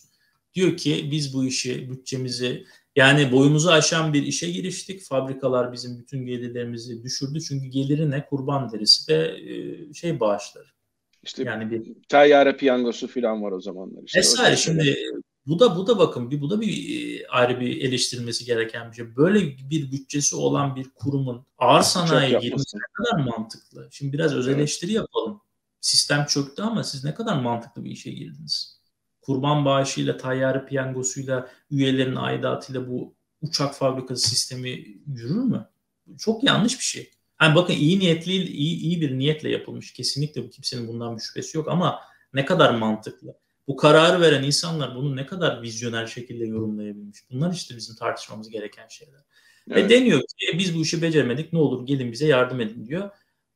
Diyor ki biz bu işi bütçemizi yani boyumuzu aşan bir işe giriştik. Fabrikalar bizim bütün gelirlerimizi düşürdü. Çünkü geliri ne? Kurban derisi ve e, şey bağışları. İşte yani bir tayyare piyangosu falan var o zamanlar. İşte Vesaire şimdi bu da bu da bakın bir bu da bir e, ayrı bir eleştirilmesi gereken bir şey. Böyle bir bütçesi olan bir kurumun ağır sanayi girmesi ne kadar mantıklı. Şimdi biraz öz eleştiri yapalım sistem çöktü ama siz ne kadar mantıklı bir işe girdiniz. Kurban bağışıyla, tayyare piyangosuyla, üyelerin aidatıyla bu uçak fabrikası sistemi yürür mü? Çok yanlış bir şey. Yani bakın iyi niyetli, iyi, iyi bir niyetle yapılmış. Kesinlikle bu kimsenin bundan bir şüphesi yok ama ne kadar mantıklı. Bu kararı veren insanlar bunu ne kadar vizyoner şekilde yorumlayabilmiş. Bunlar işte bizim tartışmamız gereken şeyler. Evet. Ve deniyor ki biz bu işi beceremedik ne olur gelin bize yardım edin diyor.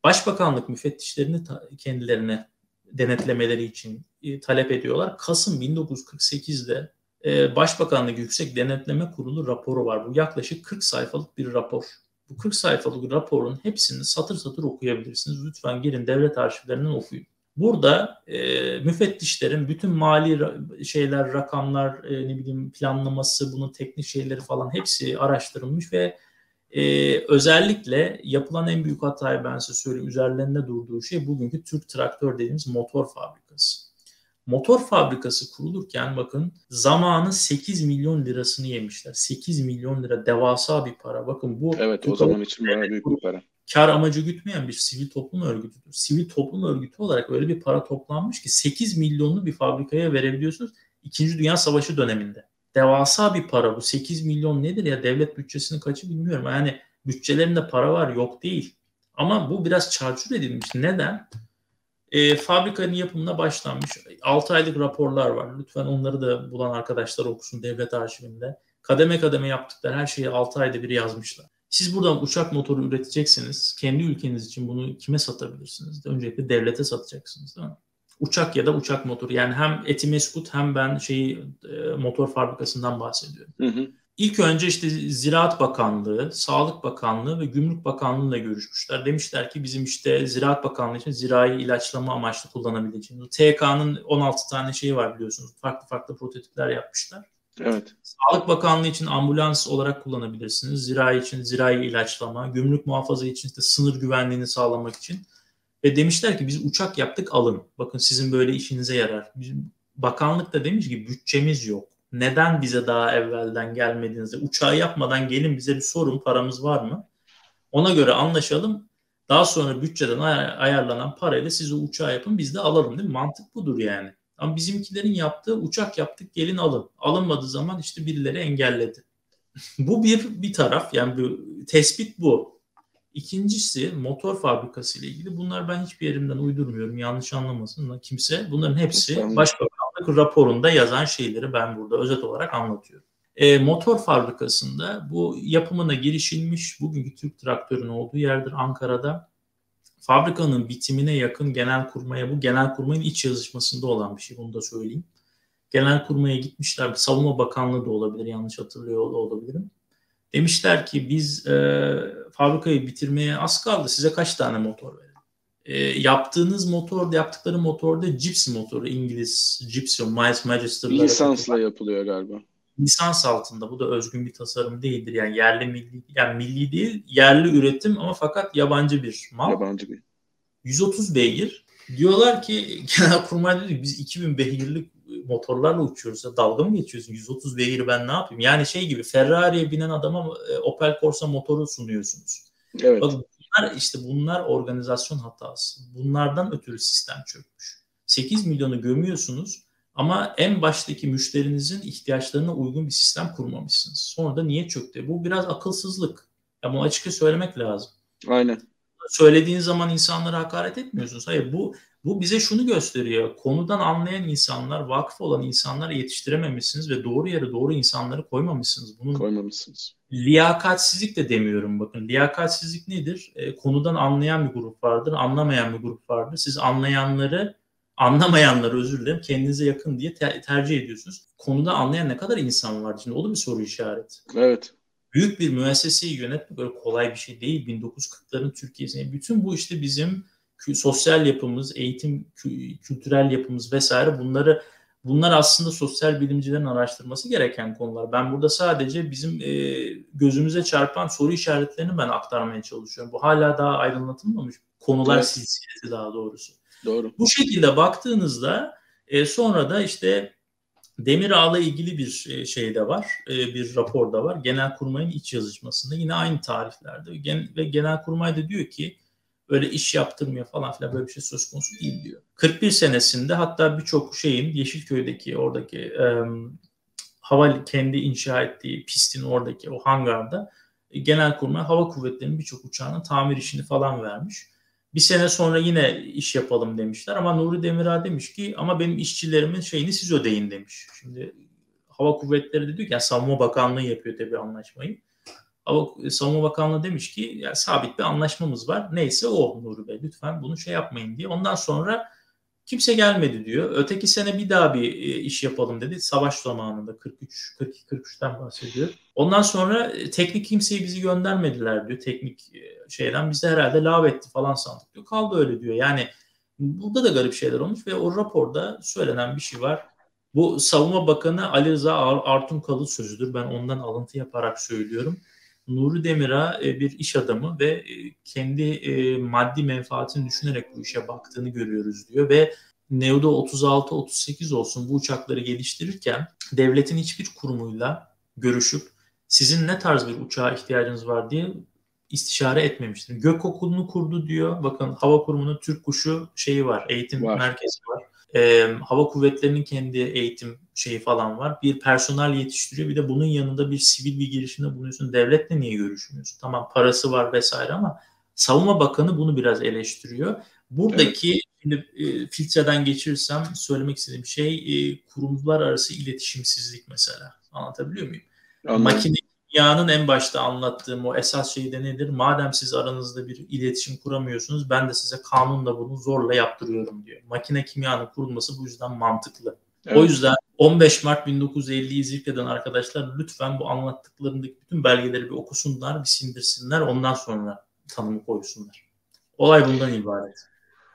Başbakanlık müfettişlerini kendilerine denetlemeleri için e, talep ediyorlar. Kasım 1948'de e, Başbakanlık Yüksek Denetleme Kurulu raporu var. Bu yaklaşık 40 sayfalık bir rapor. Bu 40 sayfalık raporun hepsini satır satır okuyabilirsiniz. Lütfen girin devlet arşivlerinden okuyun. Burada e, müfettişlerin bütün mali ra- şeyler, rakamlar, e, ne bileyim planlaması, bunun teknik şeyleri falan hepsi araştırılmış ve e, özellikle yapılan en büyük hatayı ben size söyleyeyim üzerlerinde durduğu şey bugünkü Türk Traktör dediğimiz motor fabrikası. Motor fabrikası kurulurken bakın zamanı 8 milyon lirasını yemişler. 8 milyon lira devasa bir para. Bakın bu Evet o zaman için bayağı büyük bir para. Kar amacı gütmeyen bir sivil toplum örgütüdür. Sivil toplum örgütü olarak öyle bir para toplanmış ki 8 milyonlu bir fabrikaya verebiliyorsunuz. İkinci Dünya Savaşı döneminde. Devasa bir para bu. 8 milyon nedir ya devlet bütçesinin kaçı bilmiyorum. Yani bütçelerinde para var yok değil. Ama bu biraz çarçur edilmiş. Neden? E, fabrikanın yapımına başlanmış. 6 aylık raporlar var. Lütfen onları da bulan arkadaşlar okusun devlet arşivinde. Kademe kademe yaptıkları her şeyi 6 ayda bir yazmışlar. Siz buradan uçak motoru üreteceksiniz. Kendi ülkeniz için bunu kime satabilirsiniz? Öncelikle devlete satacaksınız değil mi? Uçak ya da uçak motoru. Yani hem Etimeskut hem ben şeyi e, motor fabrikasından bahsediyorum. Hı hı. İlk önce işte Ziraat Bakanlığı, Sağlık Bakanlığı ve Gümrük Bakanlığı'yla görüşmüşler. Demişler ki bizim işte Ziraat Bakanlığı için zirai ilaçlama amaçlı kullanabileceğimiz. TK'nın 16 tane şeyi var biliyorsunuz. Farklı farklı prototipler yapmışlar. Evet. Sağlık Bakanlığı için ambulans olarak kullanabilirsiniz. Zirai için zirai ilaçlama, gümrük muhafaza için işte sınır güvenliğini sağlamak için. Ve demişler ki biz uçak yaptık alın. Bakın sizin böyle işinize yarar. Bizim bakanlık da demiş ki bütçemiz yok. Neden bize daha evvelden gelmediğinizde uçağı yapmadan gelin bize bir sorun paramız var mı? Ona göre anlaşalım. Daha sonra bütçeden ay- ayarlanan parayla siz o uçağı yapın biz de alalım değil mi? Mantık budur yani. Ama bizimkilerin yaptığı uçak yaptık gelin alın. Alınmadığı zaman işte birileri engelledi. *laughs* bu bir bir taraf yani bir tespit bu. İkincisi motor fabrikası ile ilgili. Bunlar ben hiçbir yerimden uydurmuyorum. Yanlış anlamasın kimse. Bunların hepsi. Başbakanlık raporunda yazan şeyleri ben burada özet olarak anlatıyorum. E, motor fabrikasında bu yapımına girişilmiş. Bugünkü Türk traktörün olduğu yerdir Ankara'da. Fabrikanın bitimine yakın genel kurmaya bu genel kurmayın iç yazışmasında olan bir şey. Bunu da söyleyeyim. Genel kurmaya gitmişler. Savunma Bakanlığı da olabilir. Yanlış hatırlıyor olabilirim. Demişler ki biz e, fabrikayı bitirmeye az kaldı. Size kaç tane motor verelim? E, yaptığınız motor, yaptıkları motorda Gypsy motoru, İngiliz Gypsy, Miles Magister'lara Lisansla yapılıyor galiba. Lisans altında. Bu da özgün bir tasarım değildir. Yani yerli milli, yani milli değil, yerli üretim ama fakat yabancı bir mal. Yabancı bir. 130 beygir. Diyorlar ki *laughs* Genelkurmay dedi ki biz 2000 beygirlik motorlarla uçuyoruz. Ya dalga mı geçiyorsun? 130 beygir ben ne yapayım? Yani şey gibi Ferrari'ye binen adama e, Opel Corsa motoru sunuyorsunuz. Evet. Bakın bunlar işte bunlar organizasyon hatası. Bunlardan ötürü sistem çökmüş. 8 milyonu gömüyorsunuz ama en baştaki müşterinizin ihtiyaçlarına uygun bir sistem kurmamışsınız. Sonra da niye çöktü? Bu biraz akılsızlık. Ya bunu açıkça söylemek lazım. Aynen. Söylediğin zaman insanlara hakaret etmiyorsunuz. Hayır bu bu bize şunu gösteriyor. Konudan anlayan insanlar, vakıf olan insanları yetiştirememişsiniz ve doğru yere doğru insanları koymamışsınız. Bunun Koymamışsınız. liyakatsizlik de demiyorum bakın. Liyakatsizlik nedir? E, konudan anlayan bir grup vardır, anlamayan bir grup vardır. Siz anlayanları, anlamayanları özür dilerim kendinize yakın diye te- tercih ediyorsunuz. Konuda anlayan ne kadar insan var? Şimdi o da bir soru işareti. Evet. Büyük bir müesseseyi yönetmek öyle kolay bir şey değil. 1940'ların Türkiye'sinde bütün bu işte bizim sosyal yapımız, eğitim, kü- kültürel yapımız vesaire bunları bunlar aslında sosyal bilimcilerin araştırması gereken konular. Ben burada sadece bizim e, gözümüze çarpan soru işaretlerini ben aktarmaya çalışıyorum. Bu hala daha aydınlatılmamış konular Evet. silsilesi daha doğrusu. Doğru. Bu şekilde baktığınızda e, sonra da işte Demir Ağ'la ilgili bir e, şey de var, e, bir rapor da var. Genelkurmay'ın iç yazışmasında yine aynı tariflerde Gen ve Genelkurmay da diyor ki öyle iş yaptırmıyor falan filan böyle bir şey söz konusu değil diyor. 41 senesinde hatta birçok şeyin Yeşilköy'deki oradaki e, hava kendi inşa ettiği pistin oradaki o hangarda e, Genelkurmay Hava Kuvvetleri'nin birçok uçağının tamir işini falan vermiş. Bir sene sonra yine iş yapalım demişler ama Nuri Demirağ demiş ki ama benim işçilerimin şeyini siz ödeyin demiş. Şimdi Hava Kuvvetleri de diyor ki yani Savunma Bakanlığı yapıyor tabii anlaşmayı. Hava, Savunma Bakanlığı demiş ki yani sabit bir anlaşmamız var. Neyse o Nuri Bey lütfen bunu şey yapmayın diye. Ondan sonra Kimse gelmedi diyor. Öteki sene bir daha bir e, iş yapalım dedi. Savaş zamanında 43 42 43'ten bahsediyor. Ondan sonra e, teknik kimseyi bizi göndermediler diyor. Teknik e, şeyden bizi herhalde lav etti falan sandık diyor. Kaldı öyle diyor. Yani burada da garip şeyler olmuş ve o raporda söylenen bir şey var. Bu Savunma Bakanı Ali Rıza Artunkalı sözüdür. Ben ondan alıntı yaparak söylüyorum. Nuri Demir'a e, bir iş adamı ve e, kendi e, maddi menfaatini düşünerek bu işe baktığını görüyoruz diyor ve Neu'da 36-38 olsun bu uçakları geliştirirken devletin hiçbir kurumuyla görüşüp sizin ne tarz bir uçağa ihtiyacınız var diye istişare etmemiştir. Gök okulunu kurdu diyor. Bakın hava kurumunun Türk kuşu şeyi var. Eğitim var. merkezi var. Ee, hava kuvvetlerinin kendi eğitim şeyi falan var. Bir personel yetiştiriyor. Bir de bunun yanında bir sivil bir girişimde bulunuyorsun. Devletle niye görüşmüyorsun? Tamam parası var vesaire ama Savunma Bakanı bunu biraz eleştiriyor. Buradaki evet. şimdi e, filtreden geçirirsem söylemek istediğim şey e, kurumlar arası iletişimsizlik mesela. Anlatabiliyor muyum? Anladım. Makine kimyanın en başta anlattığım o esas şey de nedir? Madem siz aranızda bir iletişim kuramıyorsunuz ben de size kanunla bunu zorla yaptırıyorum diyor. Makine kimyanın kurulması bu yüzden mantıklı. Evet. O yüzden 15 Mart 1950'yi zikreden arkadaşlar lütfen bu anlattıklarındaki bütün belgeleri bir okusunlar, bir sindirsinler. Ondan sonra tanımı koysunlar. Olay bundan ibaret.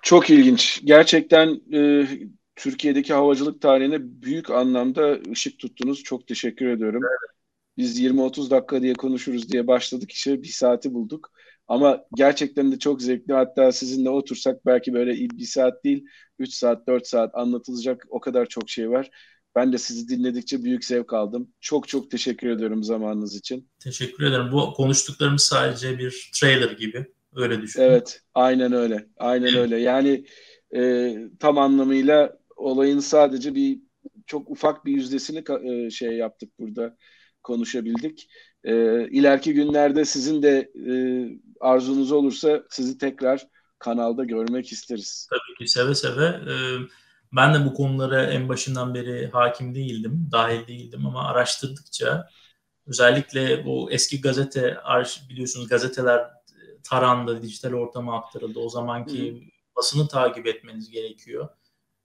Çok ilginç. Gerçekten e, Türkiye'deki havacılık tarihine büyük anlamda ışık tuttunuz. Çok teşekkür ediyorum. Evet. Biz 20-30 dakika diye konuşuruz diye başladık işe bir saati bulduk. Ama gerçekten de çok zevkli. Hatta sizinle otursak belki böyle bir saat değil, 3 saat, 4 saat anlatılacak o kadar çok şey var. Ben de sizi dinledikçe büyük zevk aldım. Çok çok teşekkür ediyorum zamanınız için. Teşekkür ederim. Bu konuştuklarımız sadece bir trailer gibi. Öyle düşünün. Evet, aynen öyle. Aynen evet. öyle. Yani e, tam anlamıyla olayın sadece bir çok ufak bir yüzdesini e, şey yaptık burada konuşabildik. E, ileriki günlerde sizin de e, arzunuz olursa sizi tekrar kanalda görmek isteriz. Tabii ki seve seve. E, ben de bu konulara en başından beri hakim değildim, dahil değildim ama araştırdıkça özellikle bu eski gazete biliyorsunuz gazeteler tarandı, dijital ortama aktarıldı. O zamanki Hı. basını takip etmeniz gerekiyor.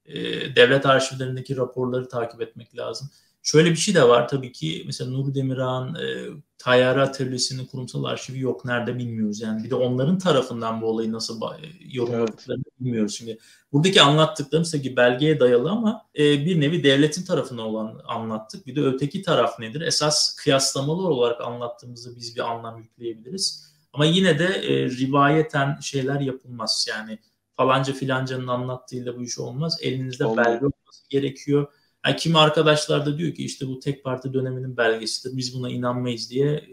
E, devlet arşivlerindeki raporları takip etmek lazım. Şöyle bir şey de var tabii ki mesela Nuri Demirağ'ın e, Tayyare Atölyesi'nin kurumsal arşivi yok nerede bilmiyoruz yani. Bir de onların tarafından bu olayı nasıl e, yorumladıklarını evet. bilmiyoruz. Şimdi buradaki anlattıklarımız tabii belgeye dayalı ama e, bir nevi devletin tarafına olan anlattık. Bir de öteki taraf nedir? Esas kıyaslamalı olarak anlattığımızda biz bir anlam yükleyebiliriz. Ama yine de e, rivayeten şeyler yapılmaz. Yani falanca filancanın anlattığıyla bu iş olmaz. Elinizde Olmaz. belge olması gerekiyor yani kimi arkadaşlar da diyor ki işte bu tek parti döneminin belgesidir. Biz buna inanmayız diye.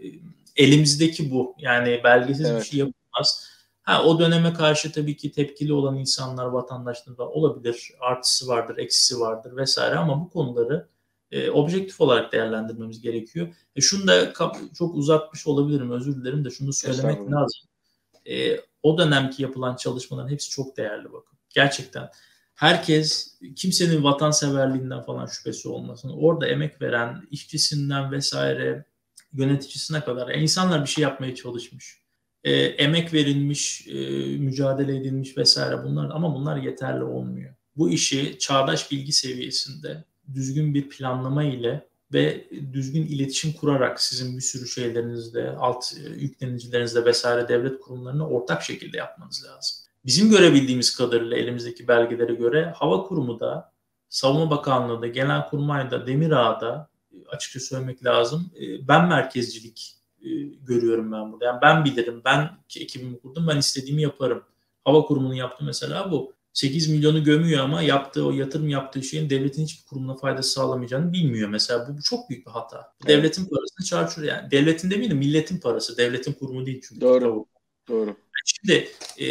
Elimizdeki bu. Yani belgesiz evet. bir şey yapılmaz. Ha, o döneme karşı tabii ki tepkili olan insanlar, vatandaşlar da olabilir. Artısı vardır, eksisi vardır vesaire ama bu konuları e, objektif olarak değerlendirmemiz gerekiyor. E, şunu da çok uzatmış olabilirim, özür dilerim de şunu söylemek lazım. E, o dönemki yapılan çalışmaların hepsi çok değerli bakın. Gerçekten herkes kimsenin vatanseverliğinden falan şüphesi olmasın. Orada emek veren işçisinden vesaire yöneticisine kadar yani insanlar bir şey yapmaya çalışmış. E, emek verilmiş, e, mücadele edilmiş vesaire bunlar ama bunlar yeterli olmuyor. Bu işi çağdaş bilgi seviyesinde düzgün bir planlama ile ve düzgün iletişim kurarak sizin bir sürü şeylerinizde, alt yüklenicilerinizde vesaire devlet kurumlarına ortak şekilde yapmanız lazım bizim görebildiğimiz kadarıyla elimizdeki belgelere göre Hava Kurumu da, Savunma Bakanlığı da, Genelkurmay'da, Demirağ'da açıkça söylemek lazım. E, ben merkezcilik e, görüyorum ben burada. Yani ben bilirim, ben ekibimi kurdum, ben istediğimi yaparım. Hava Kurumu'nun yaptığı mesela bu. 8 milyonu gömüyor ama yaptığı o yatırım yaptığı şeyin devletin hiçbir kurumuna faydası sağlamayacağını bilmiyor mesela. Bu, bu çok büyük bir hata. Evet. Devletin parasını çarçur yani. Devletin demeyelim milletin parası. Devletin kurumu değil çünkü. Doğru. Doğru. Şimdi e,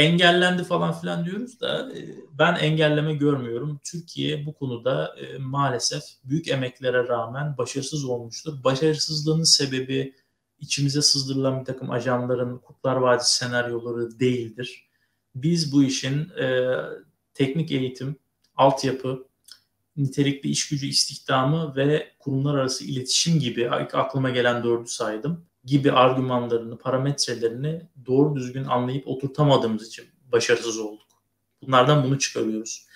engellendi falan filan diyoruz da e, ben engelleme görmüyorum. Türkiye bu konuda e, maalesef büyük emeklere rağmen başarısız olmuştur. Başarısızlığının sebebi içimize sızdırılan bir takım ajanların Kurtlar Vadisi senaryoları değildir. Biz bu işin e, teknik eğitim, altyapı, nitelikli iş gücü istihdamı ve kurumlar arası iletişim gibi aklıma gelen dördü saydım gibi argümanlarını, parametrelerini doğru düzgün anlayıp oturtamadığımız için başarısız olduk. Bunlardan bunu çıkarıyoruz.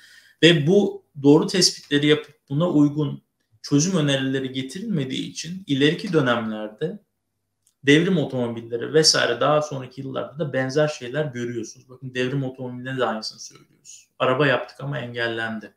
Ve bu doğru tespitleri yapıp buna uygun çözüm önerileri getirilmediği için ileriki dönemlerde devrim otomobilleri vesaire daha sonraki yıllarda da benzer şeyler görüyorsunuz. Bakın devrim otomobilinde de aynısını söylüyoruz. Araba yaptık ama engellendi.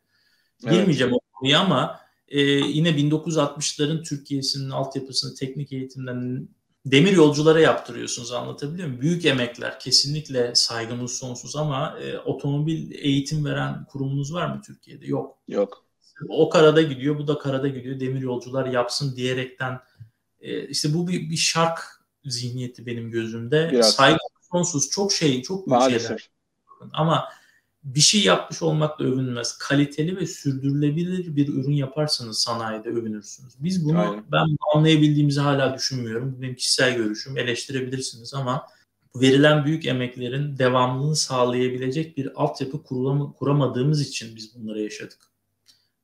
Evet. Girmeyeceğim o konuya ama e, yine 1960'ların Türkiye'sinin altyapısını teknik eğitimden demir yolculara yaptırıyorsunuz anlatabiliyor muyum? Büyük emekler kesinlikle saygımız sonsuz ama e, otomobil eğitim veren kurumunuz var mı Türkiye'de? Yok. Yok. O karada gidiyor bu da karada gidiyor demir yolcular yapsın diyerekten e, işte bu bir, bir şark zihniyeti benim gözümde. Biraz. Saygı sonsuz çok şey çok büyük Maalesef. şeyler. Ama bir şey yapmış olmakla övünmez. Kaliteli ve sürdürülebilir bir ürün yaparsanız sanayide övünürsünüz. Biz bunu Aynen. ben anlayabildiğimizi hala düşünmüyorum. Bu benim kişisel görüşüm. Eleştirebilirsiniz ama verilen büyük emeklerin devamlılığını sağlayabilecek bir altyapı kurulama, kuramadığımız için biz bunları yaşadık.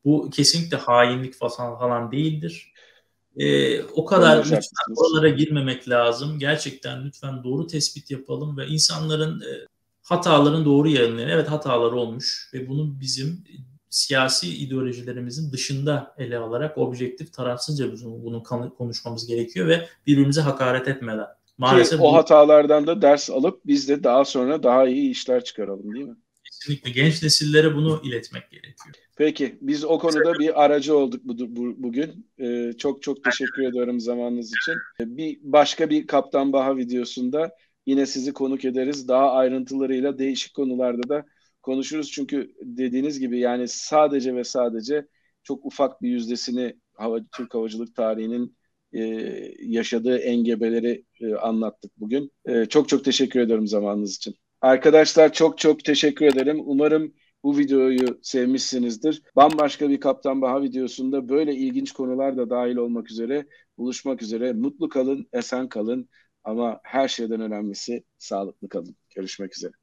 Bu kesinlikle hainlik falan, falan değildir. Ee, o kadar lütfen oralara girmemek lazım. Gerçekten lütfen doğru tespit yapalım ve insanların e, hataların doğru yayınlayan. Evet hatalar olmuş ve bunun bizim siyasi ideolojilerimizin dışında ele alarak objektif tarafsızca bizim bunu konuşmamız gerekiyor ve birbirimize hakaret etmeden. Maalesef Ki o bu... hatalardan da ders alıp biz de daha sonra daha iyi işler çıkaralım değil mi? Kesinlikle genç nesillere bunu iletmek gerekiyor. Peki biz o konuda bir aracı olduk bu, bu, bugün. Ee, çok çok teşekkür ediyorum zamanınız için. Bir başka bir Kaptan Baha videosunda Yine sizi konuk ederiz. Daha ayrıntılarıyla değişik konularda da konuşuruz. Çünkü dediğiniz gibi yani sadece ve sadece çok ufak bir yüzdesini hava, Türk havacılık tarihinin e, yaşadığı engebeleri e, anlattık bugün. E, çok çok teşekkür ederim zamanınız için. Arkadaşlar çok çok teşekkür ederim. Umarım bu videoyu sevmişsinizdir. Bambaşka bir Kaptan Baha videosunda böyle ilginç konular da dahil olmak üzere buluşmak üzere. Mutlu kalın, esen kalın. Ama her şeyden önemlisi sağlıklı kalın. Görüşmek üzere.